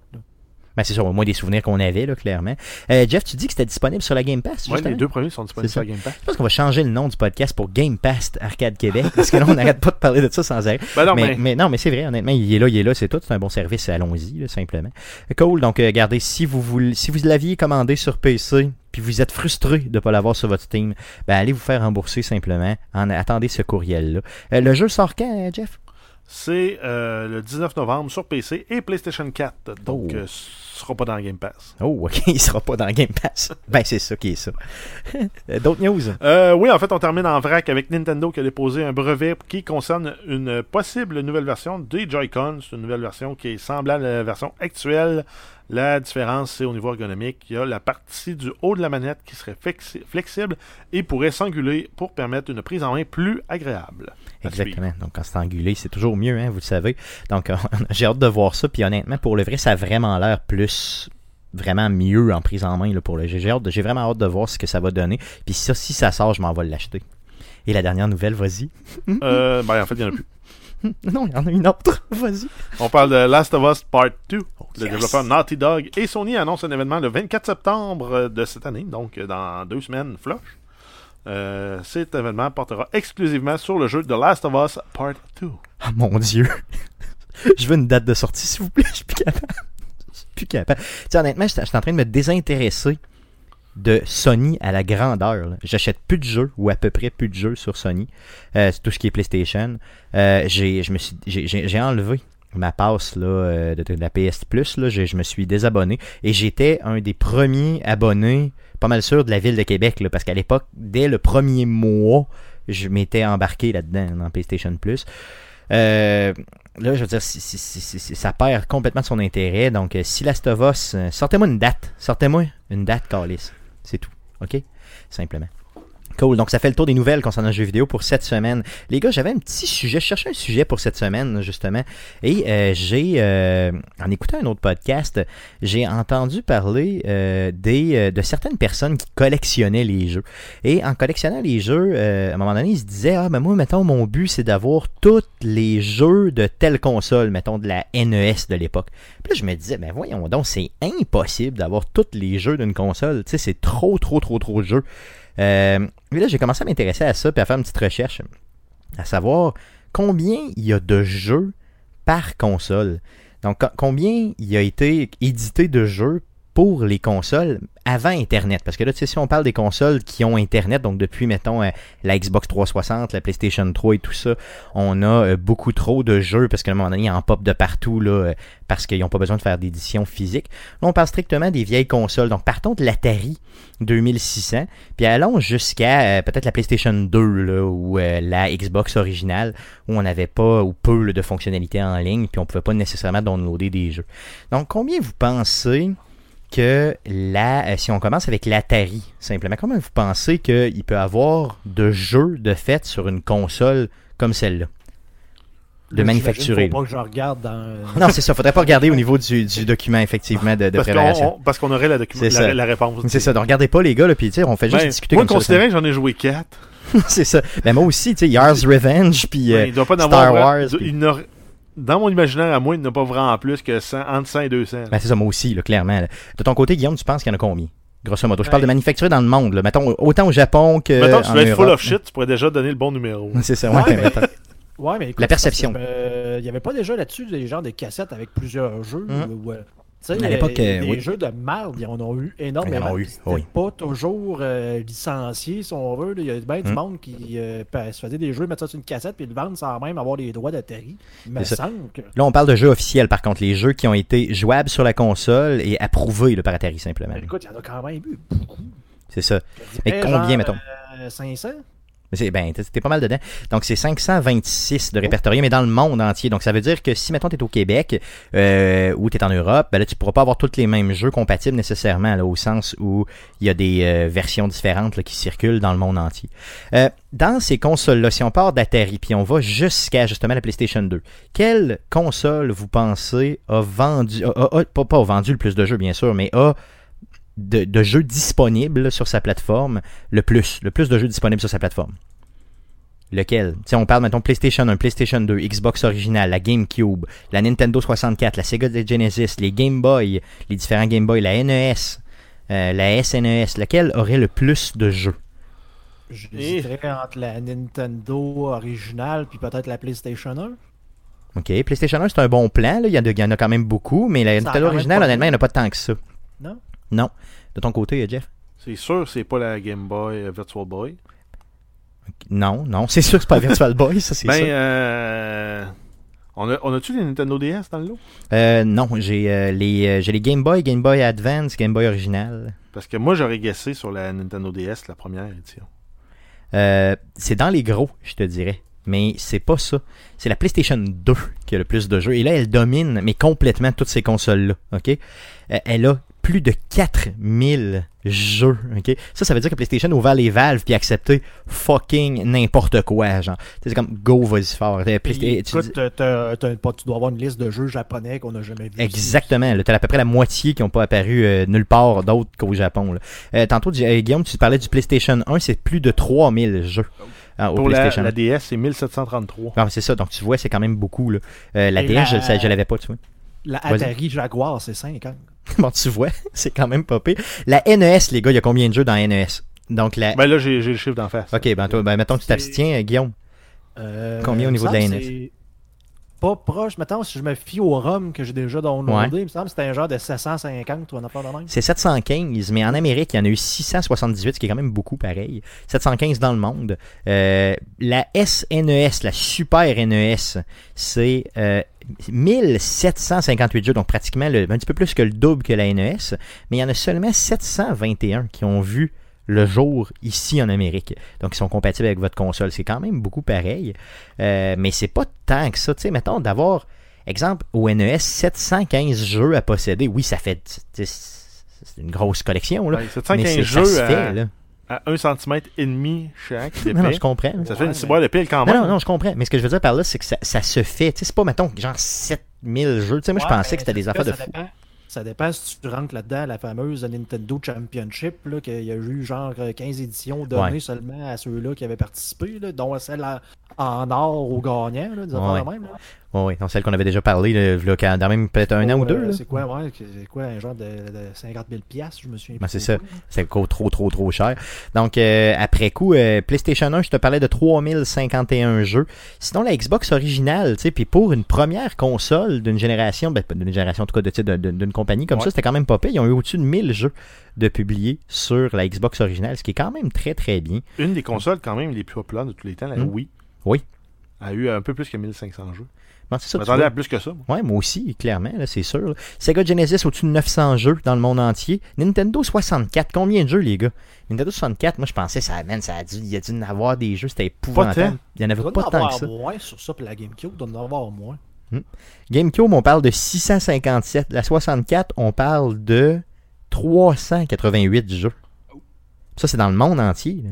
A: Ben, c'est ça, au moins des souvenirs qu'on avait, là, clairement. Euh, Jeff, tu dis que c'était disponible sur la Game Pass, justement?
C: les deux premiers sont disponibles sur la Game Pass.
A: Je pense qu'on va changer le nom du podcast pour Game Pass Arcade Québec, parce que là, on n'arrête pas de parler de ça sans arrêt.
C: Ben non,
A: mais,
C: mais,
A: mais non, mais c'est vrai, honnêtement, il est là, il est là, c'est tout, c'est un bon service, allons-y, simplement. Cool, donc euh, regardez, si vous voulez, si vous l'aviez commandé sur PC, puis vous êtes frustré de ne pas l'avoir sur votre Steam, ben allez vous faire rembourser simplement, en attendez ce courriel-là. Euh, le jeu sort quand, Jeff?
C: c'est euh, le 19 novembre sur PC et PlayStation 4. Donc,
A: Oh.
C: Sera pas dans Game Pass.
A: Oh, ok, [laughs] il sera pas dans Game Pass. ben c'est ça qui est ça. [laughs] D'autres news?
C: Euh, oui, en fait, on termine en vrac avec Nintendo qui a déposé un brevet qui concerne une possible nouvelle version des Joy-Con. C'est une nouvelle version qui est semblable à la version actuelle. La différence, c'est au niveau ergonomique. Il y a la partie du haut de la manette qui serait flexi- flexible et pourrait s'anguler pour permettre une prise en main plus agréable.
A: Exactement. Donc, quand c'est angulé, c'est toujours mieux, hein, vous le savez. Donc, [laughs] euh, j'ai hâte de voir ça. Puis, honnêtement, pour le vrai, ça a vraiment l'air plus vraiment mieux en prise en main là, pour le j'ai vraiment hâte de voir ce que ça va donner. Puis ça, si ça sort, je m'en vais l'acheter. Et la dernière nouvelle, vas-y.
C: Euh, ben, en fait, il n'y en a plus. [laughs] [laughs]
A: Non, il y en a une autre. [laughs] Vas-y.
C: On parle de Last of Us Part 2. le
A: yes.
C: développeur Naughty Dog et Sony annoncent un événement le 24 septembre euh, de cette année, donc euh, dans deux semaines, flush. Euh, cet événement portera exclusivement sur le jeu The Last of Us Part 2.
A: Oh mon Dieu. [laughs] je veux une date de sortie, s'il vous plaît. Je suis plus capable. Je suis plus capable. Tu sais, honnêtement, je suis en train de me désintéresser de Sony à la grandeur. J'achète plus de jeux, ou à peu près plus de jeux sur Sony. Euh, c'est tout ce qui est PlayStation. Euh, j'ai, enlevé ma passe là, euh, de, la PS Plus. Là, je, me suis désabonné. Et j'étais un des premiers abonnés, pas mal sûr, de la ville de Québec. Là, parce qu'à l'époque, dès le premier mois, je m'étais embarqué là-dedans, dans PlayStation Plus. Là, je veux dire, ça perd complètement son intérêt. Donc, si Last of Us, sortez-moi une date. Sortez-moi une date, Calis. C'est tout. OK? Simplement. Cool. Donc, ça fait le tour des nouvelles concernant le jeu vidéo pour cette semaine. Les gars, j'avais un petit sujet. Je cherchais un sujet pour cette semaine, justement. Et euh, j'ai, euh, en écoutant un autre podcast, j'ai entendu parler euh, des, de certaines personnes qui collectionnaient les jeux. Et en collectionnant les jeux, à un moment donné, ils se disaient Ah, ben moi, mettons, mon but, c'est d'avoir tous les jeux de telle console, mettons, de la NES de l'époque. Puis là, je me disais Ben voyons donc, c'est impossible d'avoir tous les jeux d'une console. Tu sais, c'est trop, trop, trop, trop de jeux. Euh, là, j'ai commencé à m'intéresser à ça, puis à faire une petite recherche, à savoir combien il y a de jeux par console. Donc, co- combien il a été édité de jeux pour les consoles avant Internet. Parce que là, tu sais, si on parle des consoles qui ont Internet, donc depuis, mettons, euh, la Xbox 360, la PlayStation 3 et tout ça, on a euh, beaucoup trop de jeux parce qu'à un moment donné, il en pop de partout, là, euh, parce qu'ils n'ont pas besoin de faire d'édition physique. Là, on parle strictement des vieilles consoles. Donc, partons de l'Atari 2600, puis allons jusqu'à peut-être la PlayStation 2 là, ou la Xbox originale, où on n'avait pas ou peu de fonctionnalités en ligne, puis on pouvait pas nécessairement downloader des jeux. Donc, combien vous pensez que la, euh, si on commence avec l'Atari, simplement, comment vous pensez qu'il peut avoir de jeux de fait sur une console comme celle-là? De manufacturer.
B: Faut pas que je regarde dans. euh,
A: Non, c'est ça. Faudrait pas regarder au niveau du, du [laughs] document, effectivement, de, de
C: Parce qu'on
A: préparation.
C: on- parce qu'on aurait la, docu-
A: C'est
C: la, réponse.
A: C'est ça. Donc, regardez pas, les gars, là, puis tu sais, on fait juste
C: Ben,
A: discuter
C: moi,
A: comme ça.
C: considérant que j'en ai joué 4, [laughs]
A: c'est ça. Ben, moi aussi, tu sais, Yars Revenge, puis euh,
C: il doit pas en
A: Star
C: avoir
A: Wars,
C: vra-
A: puis-
C: il n'a- Dans mon imaginaire, à moi, il n'a pas vraiment plus que 100, entre 100 et 200.
A: ben, c'est ça, moi aussi, là, clairement. là. De ton côté, Guillaume, tu penses qu'il y en a combien? Grosso modo? Je parle de manufacturer dans le monde, là. Mettons, autant au Japon que.
C: Mettons que tu
A: en
C: veux être full of shit, tu pourrais déjà donner le bon numéro. [laughs]
A: C'est ça, ouais.
B: Mais-. Ouais, mais écoute,
A: La perception.
B: euh, Il n'y avait pas déjà là-dessus des genres de cassettes avec plusieurs jeux. Ou, euh, tu sais,
A: À l'époque,
B: euh,
A: euh, oui.
B: jeux de merde, ils en ont eu énormément.
A: Ils en ont eu,
B: puis c'était
A: oui.
B: pas toujours euh, licencié, si on veut. Il y a bien du
A: Mhm.
B: monde qui euh, se faisait des jeux, mettre ça sur une cassette, puis le vendre sans même avoir les droits d'Atari. Me semble que.
A: Là, on parle de jeux officiels, par contre. Les jeux qui ont été jouables sur la console et approuvés là, par Atari, simplement.
B: Ben, écoute, il y en a quand même eu beaucoup.
A: C'est ça. Mais combien,
B: genre,
A: mettons?
B: euh, 500
A: C'est ben, t'es pas mal dedans. Donc c'est 526 de répertoriés, mais dans le monde entier. Donc ça veut dire que si mettons t'es au Québec euh, ou t'es en Europe, ben là tu pourras pas avoir tous les mêmes jeux compatibles nécessairement, là, au sens où il y a des euh, versions différentes là, qui circulent dans le monde entier. Euh, dans ces consoles-là, si on part d'Atari puis on va jusqu'à justement la PlayStation 2, quelle console vous pensez a vendu, pas, pas vendu le plus de jeux bien sûr, mais a de, de jeux disponibles sur sa plateforme le plus, le plus de jeux disponibles sur sa plateforme. Lequel? Si on parle maintenant PlayStation 1, PlayStation 2, Xbox original, la GameCube, la Nintendo 64, la Sega Genesis, les Game Boy, les différents Game Boy, la NES, euh, la SNES, lequel aurait le plus de jeux?
B: J'hésiterais entre la Nintendo originale puis peut-être la PlayStation 1.
A: Ok, PlayStation 1 c'est un bon plan, là. Il, y en a, il y en a quand même beaucoup, mais la
B: Ça
A: Nintendo originale, honnêtement, il n'y en a pas tant que ça.
B: Non?
A: Non. De ton côté, Jeff?
C: C'est sûr, c'est pas la Game Boy euh, Virtual Boy.
A: Non, non, c'est sûr que c'est pas Virtual Boy, ça c'est
C: Ben,
A: ça.
C: euh, on a- on a-tu les Nintendo DS dans le lot?
A: Euh, non, j'ai euh, les, j'ai les Game Boy, Game Boy Advance, Game Boy original.
C: Parce que moi, j'aurais guessé sur la Nintendo DS, la première édition.
A: C'est dans les gros, je te dirais. Mais c'est pas ça. C'est la PlayStation 2 qui a le plus de jeux. Et là, elle domine, mais complètement toutes ces consoles-là. OK? Elle a plus de 4000 jeux. OK? Ça, ça veut dire que PlayStation a ouvert les valves puis accepté fucking n'importe quoi. Genre, Tu sais, c'est comme go, vas-y fort. Euh,
B: Puis,
A: tu-
B: écoute, t'as- t'as- t'as pas- tu dois avoir une liste de jeux japonais qu'on n'a jamais vu.
A: Exactement. Tu as à peu près la moitié qui n'ont pas apparu euh, nulle part d'autre qu'au Japon. là. Euh, tantôt, euh, Guillaume, tu parlais du PlayStation 1, c'est plus de 3000 jeux au
C: Pour la,
A: PlayStation 1.
C: la DS, c'est 1733.
A: Ah, c'est ça, donc tu vois, c'est quand même beaucoup. Là. Euh, la
B: Et
A: DS,
B: la-
A: je, ça, je l'avais pas, tu vois.
B: La. Atari Jaguar, c'est 50. [laughs]
A: bon, tu vois, [laughs] c'est quand même pas pire. La NES, les gars, il y a combien de jeux dans NES Donc, la.
C: Ben là, j'ai le chiffre d'en face.
A: ok, ben, toi, ben, mettons que tu t'abstiens, Guillaume.
B: Euh,
A: Combien au niveau de la
B: que c'est Pas proche, mettons, si je me fie au ROM que j'ai déjà downloadé, il me semble que c'était un genre de 750 ou un affaire de même.
A: C'est 715, mais en Amérique, il y en a eu 678, ce qui est quand même beaucoup pareil. 715 dans le monde. Euh, la SNES, la Super NES, c'est euh, 1758 jeux, donc pratiquement le- un petit peu plus que le double que la NES, mais il y en a seulement 721 qui ont vu le jour ici en Amérique. Donc, ils sont compatibles avec votre console. C'est quand même beaucoup pareil. Euh, mais c'est pas tant que ça. Tu sais, mettons, d'avoir, exemple, au NES, 715 jeux à posséder. Oui, ça fait. C'est une grosse collection, là.
C: Ben,
A: mais
C: 715
A: c'est- ça
C: jeux
A: se fait,
C: à,
A: là.
C: à 1 cm et demi chaque. [laughs]
A: Non, non, je comprends.
C: Ça
B: Ouais,
C: fait une
B: mais-
C: ciboire de pile quand
A: Non,
C: même.
A: non, non, je comprends. Mais ce que je veux dire par là, c'est que ça, ça se fait. Tu sais, c'est pas, mettons, genre 7000 jeux. Tu sais, moi, je pensais
B: mais
A: que c'était des affaires de fou.
B: Dépend, ça dépend si tu rentres là-dedans, la fameuse Nintendo Championship, qu'il y a eu genre 15 éditions données
A: Ouais.
B: seulement à ceux-là qui avaient participé, là, dont celle en or aux gagnants, affaires
A: Ouais.
B: même. là.
A: Oui, celle qu'on avait déjà parlé, là, quand- dans même peut-être un an ou
B: Oh,
A: deux.
B: euh,
A: là.
B: C'est quoi, ouais, c'est quoi, un genre de, de 50 000 piastres, je me souviens
A: Ben, c'est ça. C'est trop, trop, trop, cher. Donc, euh, après coup, euh, PlayStation 1, je te parlais de 3051 jeux. Sinon, la Xbox originale, tu sais, puis pour une première console d'une génération, ben, d'une génération, en tout cas, de, d'une compagnie comme
C: Ouais.
A: ça, c'était quand même pas pire. Ils ont eu au-dessus de 1000 jeux de publiés sur la Xbox originale, ce qui est quand même très, très bien.
C: Une des consoles quand même les plus populaires de tous les temps, la. Wii,
A: Oui.
C: a eu un peu plus que 1500 jeux.
A: Ça,
C: m'attendais à plus que ça. moi.
A: Ouais, moi aussi, clairement, là, c'est sûr. là. Sega Genesis, au-dessus de 900 jeux dans le monde entier. Nintendo 64, combien de jeux, les gars? Nintendo 64, moi, je pensais, ça, man, ça a dû, il y a dû en avoir des jeux, c'était épouvantable.
C: tant.
A: Il y en avait
B: doit
A: pas
B: en
A: tant
B: avoir
A: que ça.
B: moins sur ça, puis la GameCube doit en avoir moins.
A: GameCube, on parle de 657. La 64, on parle de 388 jeux. Ça, c'est dans le monde entier. là.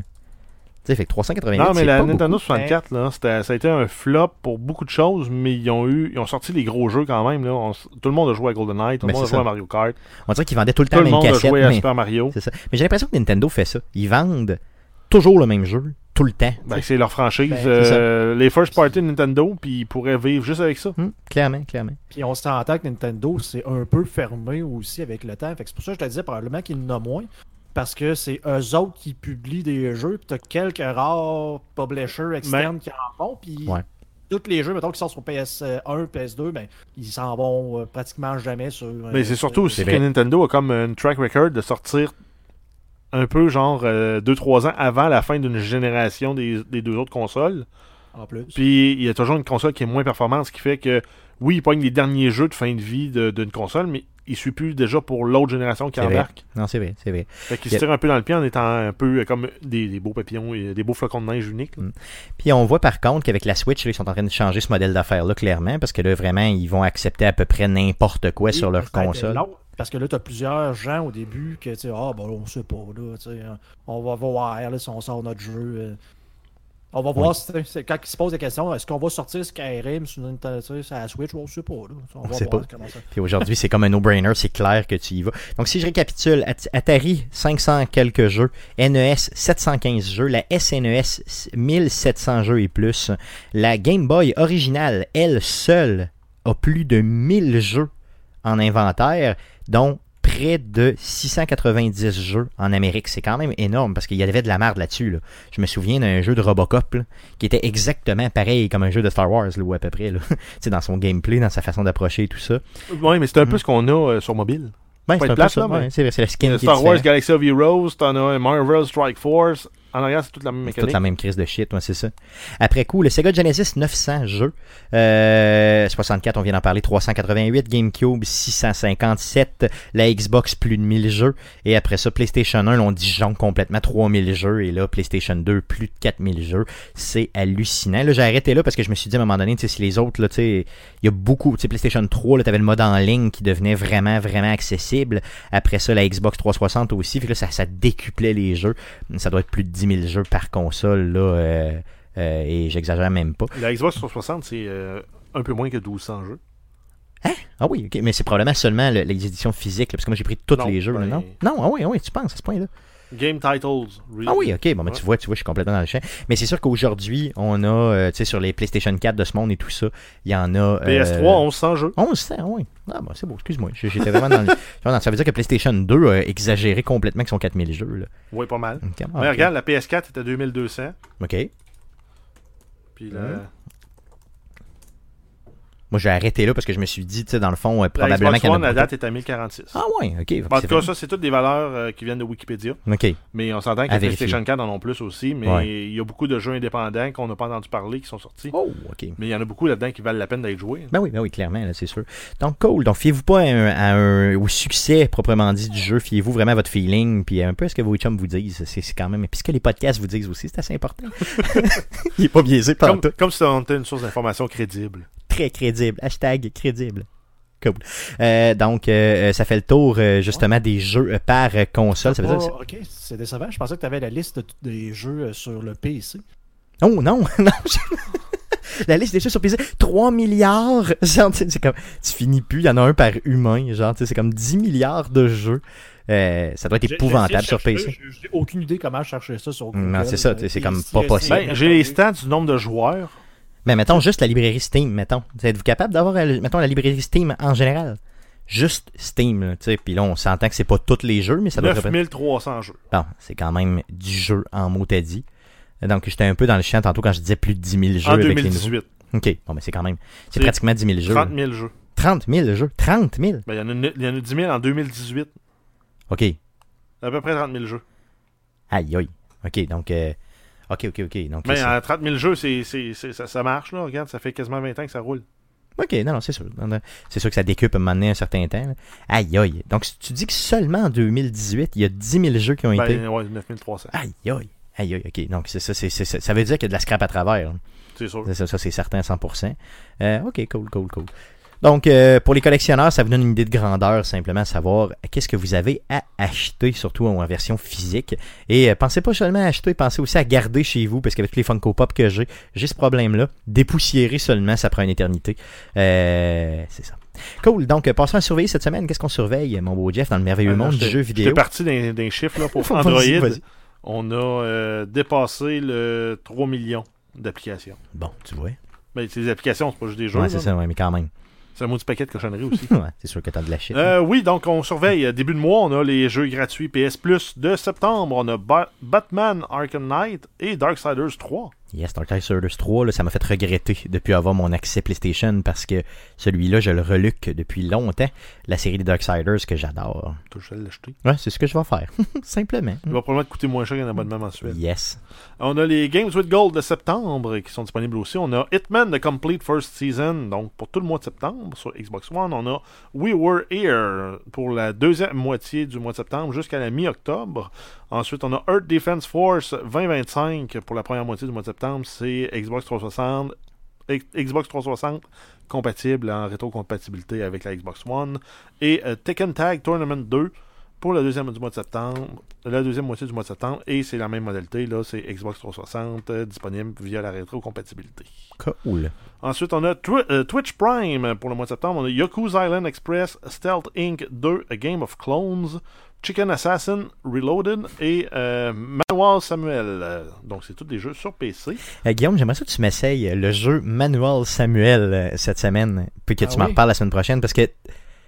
A: Tu sais, fait que 388,
C: Non, mais la
A: pas
C: Nintendo
A: beaucoup.
C: 64, là, c'était- ça a été un flop pour beaucoup de choses, mais ils ont eu, ils ont sorti les gros jeux quand même. Là. On s- tout le monde a joué à GoldenEye, tout le
A: Ben,
C: monde a joué
A: ça.
C: à Mario Kart,
A: On dirait qu'ils vendaient tout le temps
C: tout
A: la
C: le
A: même
C: monde a joué à
A: mais...
C: Super Mario.
A: C'est ça. Mais j'ai l'impression que Nintendo fait ça. Ils vendent toujours le même jeu, tout le temps.
C: Ben, c'est leur franchise.
B: Ben,
C: euh, les first party de Nintendo, puis ils pourraient vivre juste avec ça.
A: Hum, clairement, clairement.
B: Puis on s'entend que Nintendo, c'est un peu fermé aussi avec le temps. Fait que c'est pour ça que je te disais probablement qu'il en a moins. Parce que c'est eux autres qui publient des jeux, puis t'as quelques rares publishers externes qui en font, puis
A: Ouais.
B: tous les jeux, mettons, qui sont sur PS1, PS2, ben, ils s'en vont euh, pratiquement jamais sur... euh,
C: Mais c'est surtout aussi que. Nintendo a comme une track record de sortir un peu genre 2-3 ans avant la fin d'une génération des, des deux autres consoles.
B: En plus.
C: Puis il y a toujours une console qui est moins performante, ce qui fait que oui, ils pognent les derniers jeux de fin de vie d'une console, mais il suit plus déjà pour l'autre génération qui embarque.
A: Non, c'est vrai, c'est vrai.
C: Fait qu'il se tire un peu dans le pied en étant un peu euh, comme des, des beaux papillons et des beaux flocons de neige uniques. là.
A: Puis on voit par contre qu'avec la Switch, là, ils sont en train de changer ce modèle d'affaires-là, clairement, parce que là, vraiment, ils vont accepter à peu près n'importe quoi sur leur console.
B: long, Parce que là, tu as plusieurs gens au début que tu sais, ah, ben là, on sait pas, là, tu sais, hein, on va voir là, si on sort notre jeu. On va voir si, c'est- quand ils se posent des questions, est-ce qu'on va sortir Skyrim sur, sur la Switch On sait pas, là. On va
A: sait
B: voir
A: pas.
B: comment ça.
A: Puis aujourd'hui, c'est comme un no-brainer, c'est clair que tu y vas. Donc si je récapitule, At- Atari 500 quelques jeux, NES 715 jeux, la SNES 1700 jeux et plus, la Game Boy originale, elle seule, a plus de 1000 jeux en inventaire, dont près de 690 jeux en Amérique. C'est quand même énorme parce qu'il y avait de la merde là-dessus. là. Je me souviens d'un jeu de Robocop là, qui était exactement pareil comme un jeu de Star Wars, là, ou à peu près. Là. [laughs] Dans son gameplay, dans sa façon d'approcher et tout ça.
C: Ouais, mais c'est un peu
A: Mm.
C: ce qu'on a euh, sur mobile.
A: Ben, c'est la skin
C: Euh, Star Wars. Galaxy of Heroes, t'en as un Marvel Strike Force. En arrière, c'est toute la même
A: C'est toute
C: mécanique.
A: la même crise de shit, ouais, c'est ça. Après coup, le Sega Genesis 900 jeux, euh, 64, on vient d'en parler, 388, GameCube 657, la Xbox plus de 1000 jeux, et après ça, PlayStation 1, là, on disjonque complètement 3000 jeux, et là, PlayStation 2, plus de 4000 jeux. C'est hallucinant. Là, j'ai arrêté là parce que je me suis dit à un moment donné, tu sais, si les autres, là, tu sais, il y a beaucoup, tu sais, PlayStation 3, là, t'avais le mode en ligne qui devenait vraiment, vraiment accessible. Après ça, la Xbox 360 aussi, fait que là, ça, ça décuplait les jeux. Ça doit être plus de 10 000 jeux par console, là, euh, euh, et j'exagère même pas.
C: La Xbox 360, c'est euh, un peu moins que 1200 jeux.
A: Ah oui, mais c'est probablement seulement le- les éditions physiques, là, parce que moi j'ai pris tous
C: Non,
A: les jeux, là,
C: ben-
A: non? Non, ah oui, ah oui, tu penses à ce point-là.
C: Game Titles. re-
A: Ah oui, ok, bon, ben,
C: Ouais.
A: tu vois, tu vois, je suis complètement dans le champ. Mais c'est sûr qu'aujourd'hui, on a, euh, tu sais, sur les PlayStation 4 de ce monde et tout ça, il y en a.
C: PS3,
A: euh,
C: 1100 jeux.
A: 11, ça, oui. Ah, bah, c'est beau, excuse-moi. J'étais vraiment dans le. [laughs] Ça veut dire que PlayStation 2 a exagéré complètement avec son 4000 jeux, là.
C: Ouais, pas mal.
A: Ok, ah,
C: Mais
A: ok.
C: regarde, la PS4 était à 2200.
A: Ok.
C: Puis la,
A: Mhm. Moi, j'ai arrêté là parce que je me suis dit, tu sais, dans le fond, euh,
C: la
A: probablement qu'il y en a
C: One, la
A: beaucoup.
C: date est à 1046.
A: Ah, ouais, ok.
C: en
A: c'est
C: tout cas, ça, c'est toutes des valeurs euh, qui viennent de Wikipédia.
A: Ok.
C: Mais on s'entend que
A: À vérifier.
C: PlayStation 4 en ont plus aussi. Mais
A: Ouais.
C: il y a beaucoup de jeux indépendants qu'on n'a pas entendu parler qui sont sortis.
A: Oh, ok.
C: Mais il y en a beaucoup là-dedans qui valent la peine d'être joués.
A: Ben oui, ben oui, clairement, là, c'est sûr. Donc, cool. Donc, fiez-vous pas à un- à un- au succès proprement dit du jeu. Fiez-vous vraiment à votre feeling, puis un peu à ce que vos chums vous disent. C'est c'est quand même. Puis ce que les podcasts vous disent aussi, c'est assez important. [laughs] Il est pas biaisé par
C: Comme,
A: tout.
C: comme si on était une source d'information crédible.
A: Très crédible. Hashtag crédible. Cool. Euh, donc, euh, ça fait le tour, euh, justement, des jeux euh, par euh, console. Ça veut dire.
B: Ah, ok, c'est décevant. Je pensais que tu avais la liste de- des jeux euh, sur le PC.
A: Oh non, [laughs] non. je- [laughs] La liste des jeux sur PC, 3 milliards. Genre, tu sais, c'est comme, tu finis plus, il y en a un par humain. Genre, c'est comme 10 milliards de jeux. Euh, ça doit être épouvantable sur PC.
B: J'ai aucune idée comment chercher ça sur Google.
A: Non, c'est ça, c'est comme pas
B: si-
A: possible.
C: Ben, j'ai les stats du nombre de joueurs.
A: Mais mettons juste la librairie Steam, mettons. Êtes-vous capable d'avoir, mettons, la librairie Steam en général? Juste Steam, tu sais. Puis là, on s'entend que c'est pas tous les jeux, mais ça doit être...
C: 9300 jeux.
A: Bon, c'est quand même du jeu en mot t'as dit. Donc, j'étais un peu dans le champ tantôt quand je disais plus de 10 000 jeux
C: En
A: avec les nouveaux.
C: 2018.
A: OK, bon, mais c'est quand même... C'est pratiquement 10 000 jeux.
C: 30 000 jeux.
A: 30 000 jeux. 30 000?
C: Ben, il, y y en a 10 000 en 2018.
A: OK.
C: À peu près 30 000 jeux.
A: Aïe, aïe. OK, donc... euh, OK, OK, OK. Donc,
C: Mais à 30 000 jeux, c'est, c'est, c'est- ça, ça marche. Là. Regarde, ça fait quasiment 20 ans que ça roule.
A: OK, non, non, c'est sûr. C'est sûr que ça décupe à un moment donné un certain temps. là. Aïe, aïe. Donc, tu dis que seulement en 2018, il y a 10 000 jeux qui ont été...
C: Ben, ouais, 9300.
A: Aïe, aïe. Aïe, aïe, OK. Donc, c'est ça, c'est, ça veut dire qu'il y a de la scrap à travers.
C: C'est sûr.
A: Ça, ça, c'est certain, 100%. Euh, OK, cool, cool, cool. Donc, euh, pour les collectionneurs, ça vous donne une idée de grandeur, simplement savoir qu'est-ce que vous avez à acheter, surtout en version physique. Et euh, pensez pas seulement à acheter, pensez aussi à garder chez vous, parce qu'avec tous les Funko Pop que j'ai, j'ai ce problème-là. Dépoussiérer seulement, ça prend une éternité. Euh, c'est ça. Cool. Donc, passons à surveiller cette semaine. Qu'est-ce qu'on surveille, mon beau Jeff, dans le merveilleux monde du jeu vidéo?
C: parti d'un, chiffre là, pour [laughs] Android. On a dépassé le 3 millions d'applications.
A: Bon, tu vois.
C: Ben, c'est des applications, c'est pas juste des jeux.
A: Ouais, c'est ça, ouais, mais quand même.
C: C'est un mot du paquet de cochonneries [laughs] aussi.
A: ouais, c'est sûr que t'as de la shit.
C: Euh, oui, donc on surveille. Euh, Début de mois, on a les jeux gratuits PS Plus de septembre. On a Ba- Batman Arkham Knight et Darksiders 3.
A: Yes, Darksiders 3, là, ça m'a fait regretter depuis avoir mon accès PlayStation parce que celui-là, je le reluque depuis longtemps. La série des Darksiders que j'adore.
C: Je vais l'acheter.
A: Ouais, c'est ce que je vais faire. [laughs] Simplement.
C: Il va probablement te coûter moins cher qu'un abonnement mensuel.
A: Yes.
C: On a les Games with Gold de septembre qui sont disponibles aussi. On a Hitman The Complete First Season, donc pour tout le mois de septembre sur Xbox One. On a We Were Here pour la deuxième moitié du mois de septembre jusqu'à la mi-octobre. Ensuite, on a Earth Defense Force 2025 pour la première moitié du mois de septembre. C'est Xbox 360. X- Xbox 360 compatible en rétrocompatibilité avec la Xbox One. Et euh, Tekken Tag Tournament 2 pour la deuxième du mois de septembre, la deuxième moitié du mois de septembre, et c'est la même modalité, là, c'est Xbox 360 euh, disponible via la rétrocompatibilité.
A: Cool.
C: Ensuite, on a Twi- euh, Twitch Prime pour le mois de septembre, on a Yakuza Island Express, Stealth Inc. 2, A Game of Clones, Chicken Assassin Reloaded et euh, Manuel Samuel. Donc, c'est tous des jeux sur PC.
A: Euh, Guillaume, j'aimerais ça que tu m'essayes le jeu Manuel Samuel euh, cette semaine, puis que
B: Ah
A: tu m'en reparles la semaine prochaine, parce que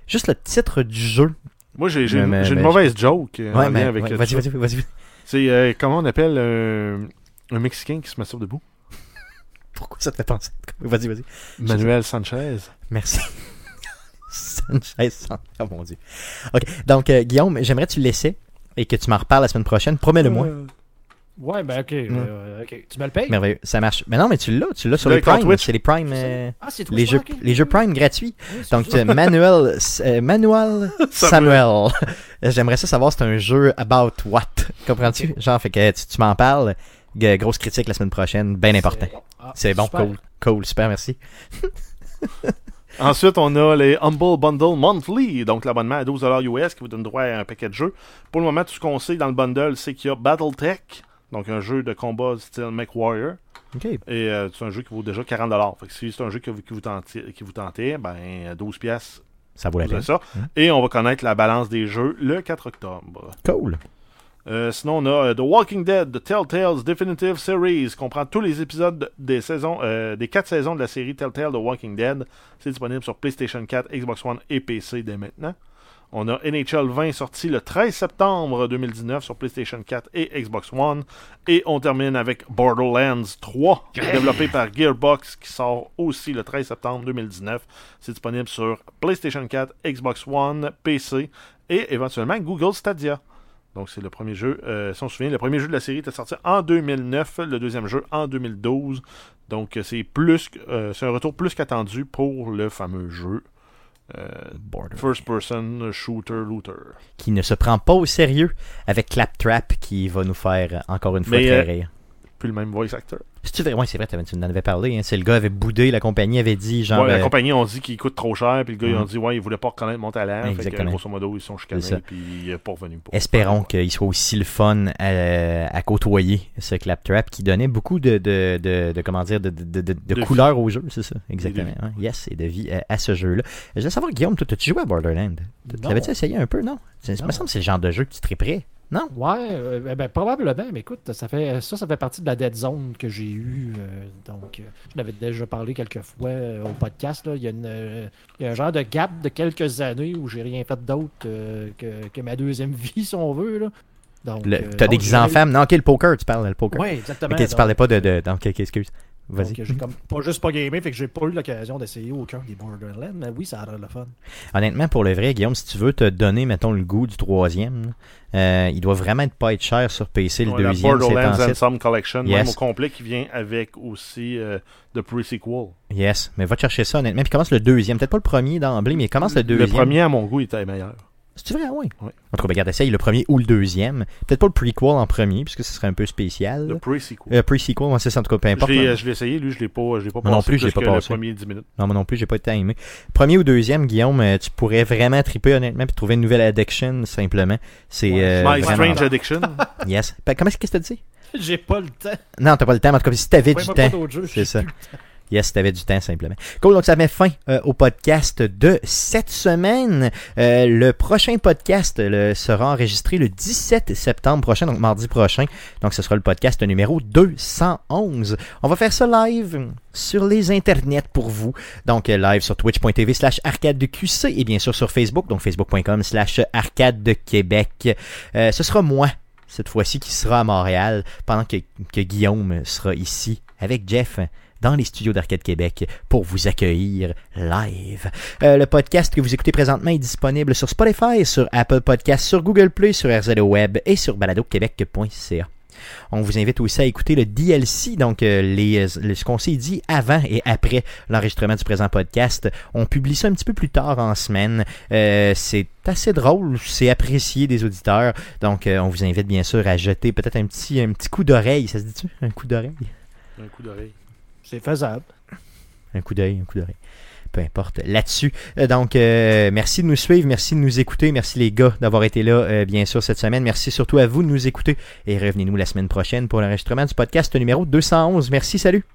A: juste le titre du jeu.
C: Moi, j'ai une,
A: mais-
C: j'ai une
A: mais-
C: mauvaise joke euh,
A: Ouais, mais
C: avec
A: ouais, vas-y, vas-y, vas-y.
C: C'est, euh, comment on appelle euh, un Mexicain qui se masturbe debout?
A: Pourquoi ça te fait penser? Vas-y, vas-y.
C: Manuel Sanchez.
A: Merci. [laughs] Sanchez, San- oh mon dieu. Ok, donc euh, Guillaume, j'aimerais que tu le laisses et que tu m'en reparles la semaine prochaine. Promets-le-moi.
B: Ouais, ben ok. euh, ok. Tu me le payes?
A: Merveilleux, ça marche. Mais non, mais tu l'as, tu l'as sur les Prime.
C: Twitch.
A: C'est les Prime, euh,
B: Ah, c'est
A: les jeux, les jeux Prime gratuits.
B: Oui,
A: Donc
B: ça.
A: euh, Manuel, euh, Manuel [laughs] Samuel. [laughs] J'aimerais ça savoir, c'est un jeu about what [laughs] Comprends-tu? Genre, fait que tu, tu m'en parles. G- Grosse critique la semaine prochaine, bien important.
B: Ah,
A: C'est bon,
B: super.
A: cool, cool, super, merci.
C: Ensuite, on a les Humble Bundle Monthly, donc l'abonnement à 12$ US qui vous donne droit à un paquet de jeux. Pour le moment, tout ce qu'on sait dans le bundle, c'est qu'il y a Battletech, donc un jeu de combat style MechWarrior,
A: Ok.
C: et euh, c'est un jeu qui vaut déjà 40$. Fait que si c'est un jeu qui, vous- qui vous tentait, qui vous tentait, ben 12 pièces,
A: Ça vaut la peine.
C: ça.
A: Mhm.
C: Et on va connaître la balance des jeux le 4 octobre.
A: Cool.
C: Euh, sinon, on a euh, The Walking Dead, The Telltale's Definitive Series, comprend tous les épisodes des saisons, euh, des quatre saisons de la série Telltale The Walking Dead. C'est disponible sur PlayStation 4, Xbox One et PC dès maintenant. On a NHL 20 sorti le 13 septembre 2019 sur PlayStation 4 et Xbox One. Et on termine avec Borderlands 3, développé par Gearbox, qui sort aussi le 13 septembre 2019. C'est disponible sur PlayStation 4, Xbox One, PC et éventuellement Google Stadia. Donc c'est le premier jeu, euh, si on se souvient, le premier jeu de la série était sorti en 2009, le deuxième jeu en 2012. Donc c'est plus, euh, c'est un retour plus qu'attendu pour le fameux jeu euh. First Person Shooter Looter.
A: Qui ne se prend pas au sérieux avec Claptrap qui va nous faire encore une fois
C: Mais,
A: très
C: euh,
A: rire.
C: Le même voice actor.
A: C'est vrai, ouais, c'est vrai, tu m'en avais parlé. Hein. C'est le gars avait boudé, la compagnie avait dit genre.
C: Ouais, la
A: euh,
C: compagnie ont dit qu'il coûte trop cher, puis le gars ils
A: Mhm.
C: ont dit ouais il voulait pas reconnaître mon talent, fait que
A: Exactement.
C: grosso modo ils sont chicanés, puis il est pas revenu pour.
A: Espérons
C: Ouais.
A: qu'il soit aussi le fun à, à côtoyer ce claptrap qui donnait beaucoup de, de, de, de- comment dire de, de, couleurs au jeu, c'est ça, exactement. hein. Yes, et de vie à ce jeu-là. Je voulais savoir, Guillaume, toi, tu joué à Borderlands? L'avais-tu essayé un peu, non C'est- Ça me semble que c'est le genre de jeu que tu triperais. Non?
B: Ouais, euh, ben, ben, probablement, mais écoute, ça fait ça, ça fait partie de la dead zone que j'ai eue. euh, donc, euh, je l'avais déjà parlé quelques fois au podcast. Là. Il, y a une, il y a un genre de gap de quelques années où j'ai rien fait d'autre que, que ma deuxième [laughs] vie, si on veut. Là. Donc,
A: Le- T'as déguisé en femme. Non, ok, le poker, tu parles, le poker.
B: Ouais, exactement.
A: ok, tu
B: donc,
A: parlais pas de. de... Donc, ok, excuse.
B: Donc,
A: Vas-y.
B: j'ai comme pas juste pas gamé, fait que j'ai pas eu l'occasion d'essayer aucun des Borderlands, mais oui, ça a l'air le fun.
A: Honnêtement, pour le vrai, Guillaume, si tu veux te donner, mettons, le goût du troisième, euh, il doit vraiment être pas être cher sur PC, le
C: Ouais, la
A: deuxième. c'est
C: Borderlands Collection,
A: Yes.
C: même au complet qui vient avec aussi euh, The Pre-Sequel.
A: Yes, mais va te chercher ça, honnêtement. Puis commence le deuxième. Peut-être pas le premier d'emblée, mais commence le deuxième.
C: Le premier à mon goût était meilleur.
A: C'est vrai, oui.
C: Ouais.
A: En tout cas, ben, regarde, essaye le premier ou le deuxième. Peut-être pas le prequel en premier, puisque ce serait un peu spécial.
C: Le Pre-Sequel.
A: Euh, pre-sequel, moi, c'est ça, en tout cas, peu
C: Je
A: importe.
C: l'ai euh, je l'ai essayé, lui, je l'ai pas, je l'ai pas
A: Moi non
C: passé
A: plus, je l'ai pas
C: jusque le
A: passé.
C: premier 10 minutes.
A: Non, moi non plus, j'ai pas été aimé. Premier ou deuxième, Guillaume, euh, tu pourrais vraiment triper, honnêtement, puis trouver une nouvelle addiction, simplement. C'est
B: Ouais.
A: euh,
C: My
A: vraiment...
C: Strange Addiction. [laughs]
A: Yes. Ben, comment est-ce que tu dit?
B: J'ai pas le temps.
A: Non, t'as pas le temps, mais en tout cas, si t'avais
B: Ouais,
A: du temps. C'est ça. Yes, t'avais du temps simplement. Cool, donc ça met fin euh, au podcast de cette semaine. Euh, le prochain podcast le- sera enregistré le 17 septembre prochain, donc mardi prochain. Donc ce sera le podcast numéro 211. On va faire ça live sur les internets pour vous. Donc euh, live sur twitch.tv slash arcade de QC et bien sûr sur Facebook, donc facebook.com slash arcade de Québec. Euh, ce sera moi cette fois-ci qui sera à Montréal pendant que, que Guillaume sera ici avec Jeff dans les studios d'Arcade Québec pour vous accueillir live. Euh, le podcast que vous écoutez présentement est disponible sur Spotify, sur Apple Podcasts, sur Google Play, sur RZO Web et sur baladoquebec.ca. On vous invite aussi à écouter le DLC, donc euh, les, ce qu'on s'est dit avant et après l'enregistrement du présent podcast. On publie ça un petit peu plus tard en semaine. Euh, c'est assez drôle, c'est apprécié des auditeurs. Donc on vous invite bien sûr à jeter peut-être un petit, un petit coup d'oreille. Ça se dit-tu? Un coup d'oreille?
C: Un coup d'oreille.
B: C'est faisable.
A: Un coup d'œil, un coup d'oreille. Peu importe. Là-dessus. Euh, donc, euh, merci de nous suivre, merci de nous écouter, merci les gars d'avoir été là, euh, bien sûr, cette semaine. Merci surtout à vous de nous écouter et revenez-nous la semaine prochaine pour l'enregistrement du podcast numéro 211. Merci, salut!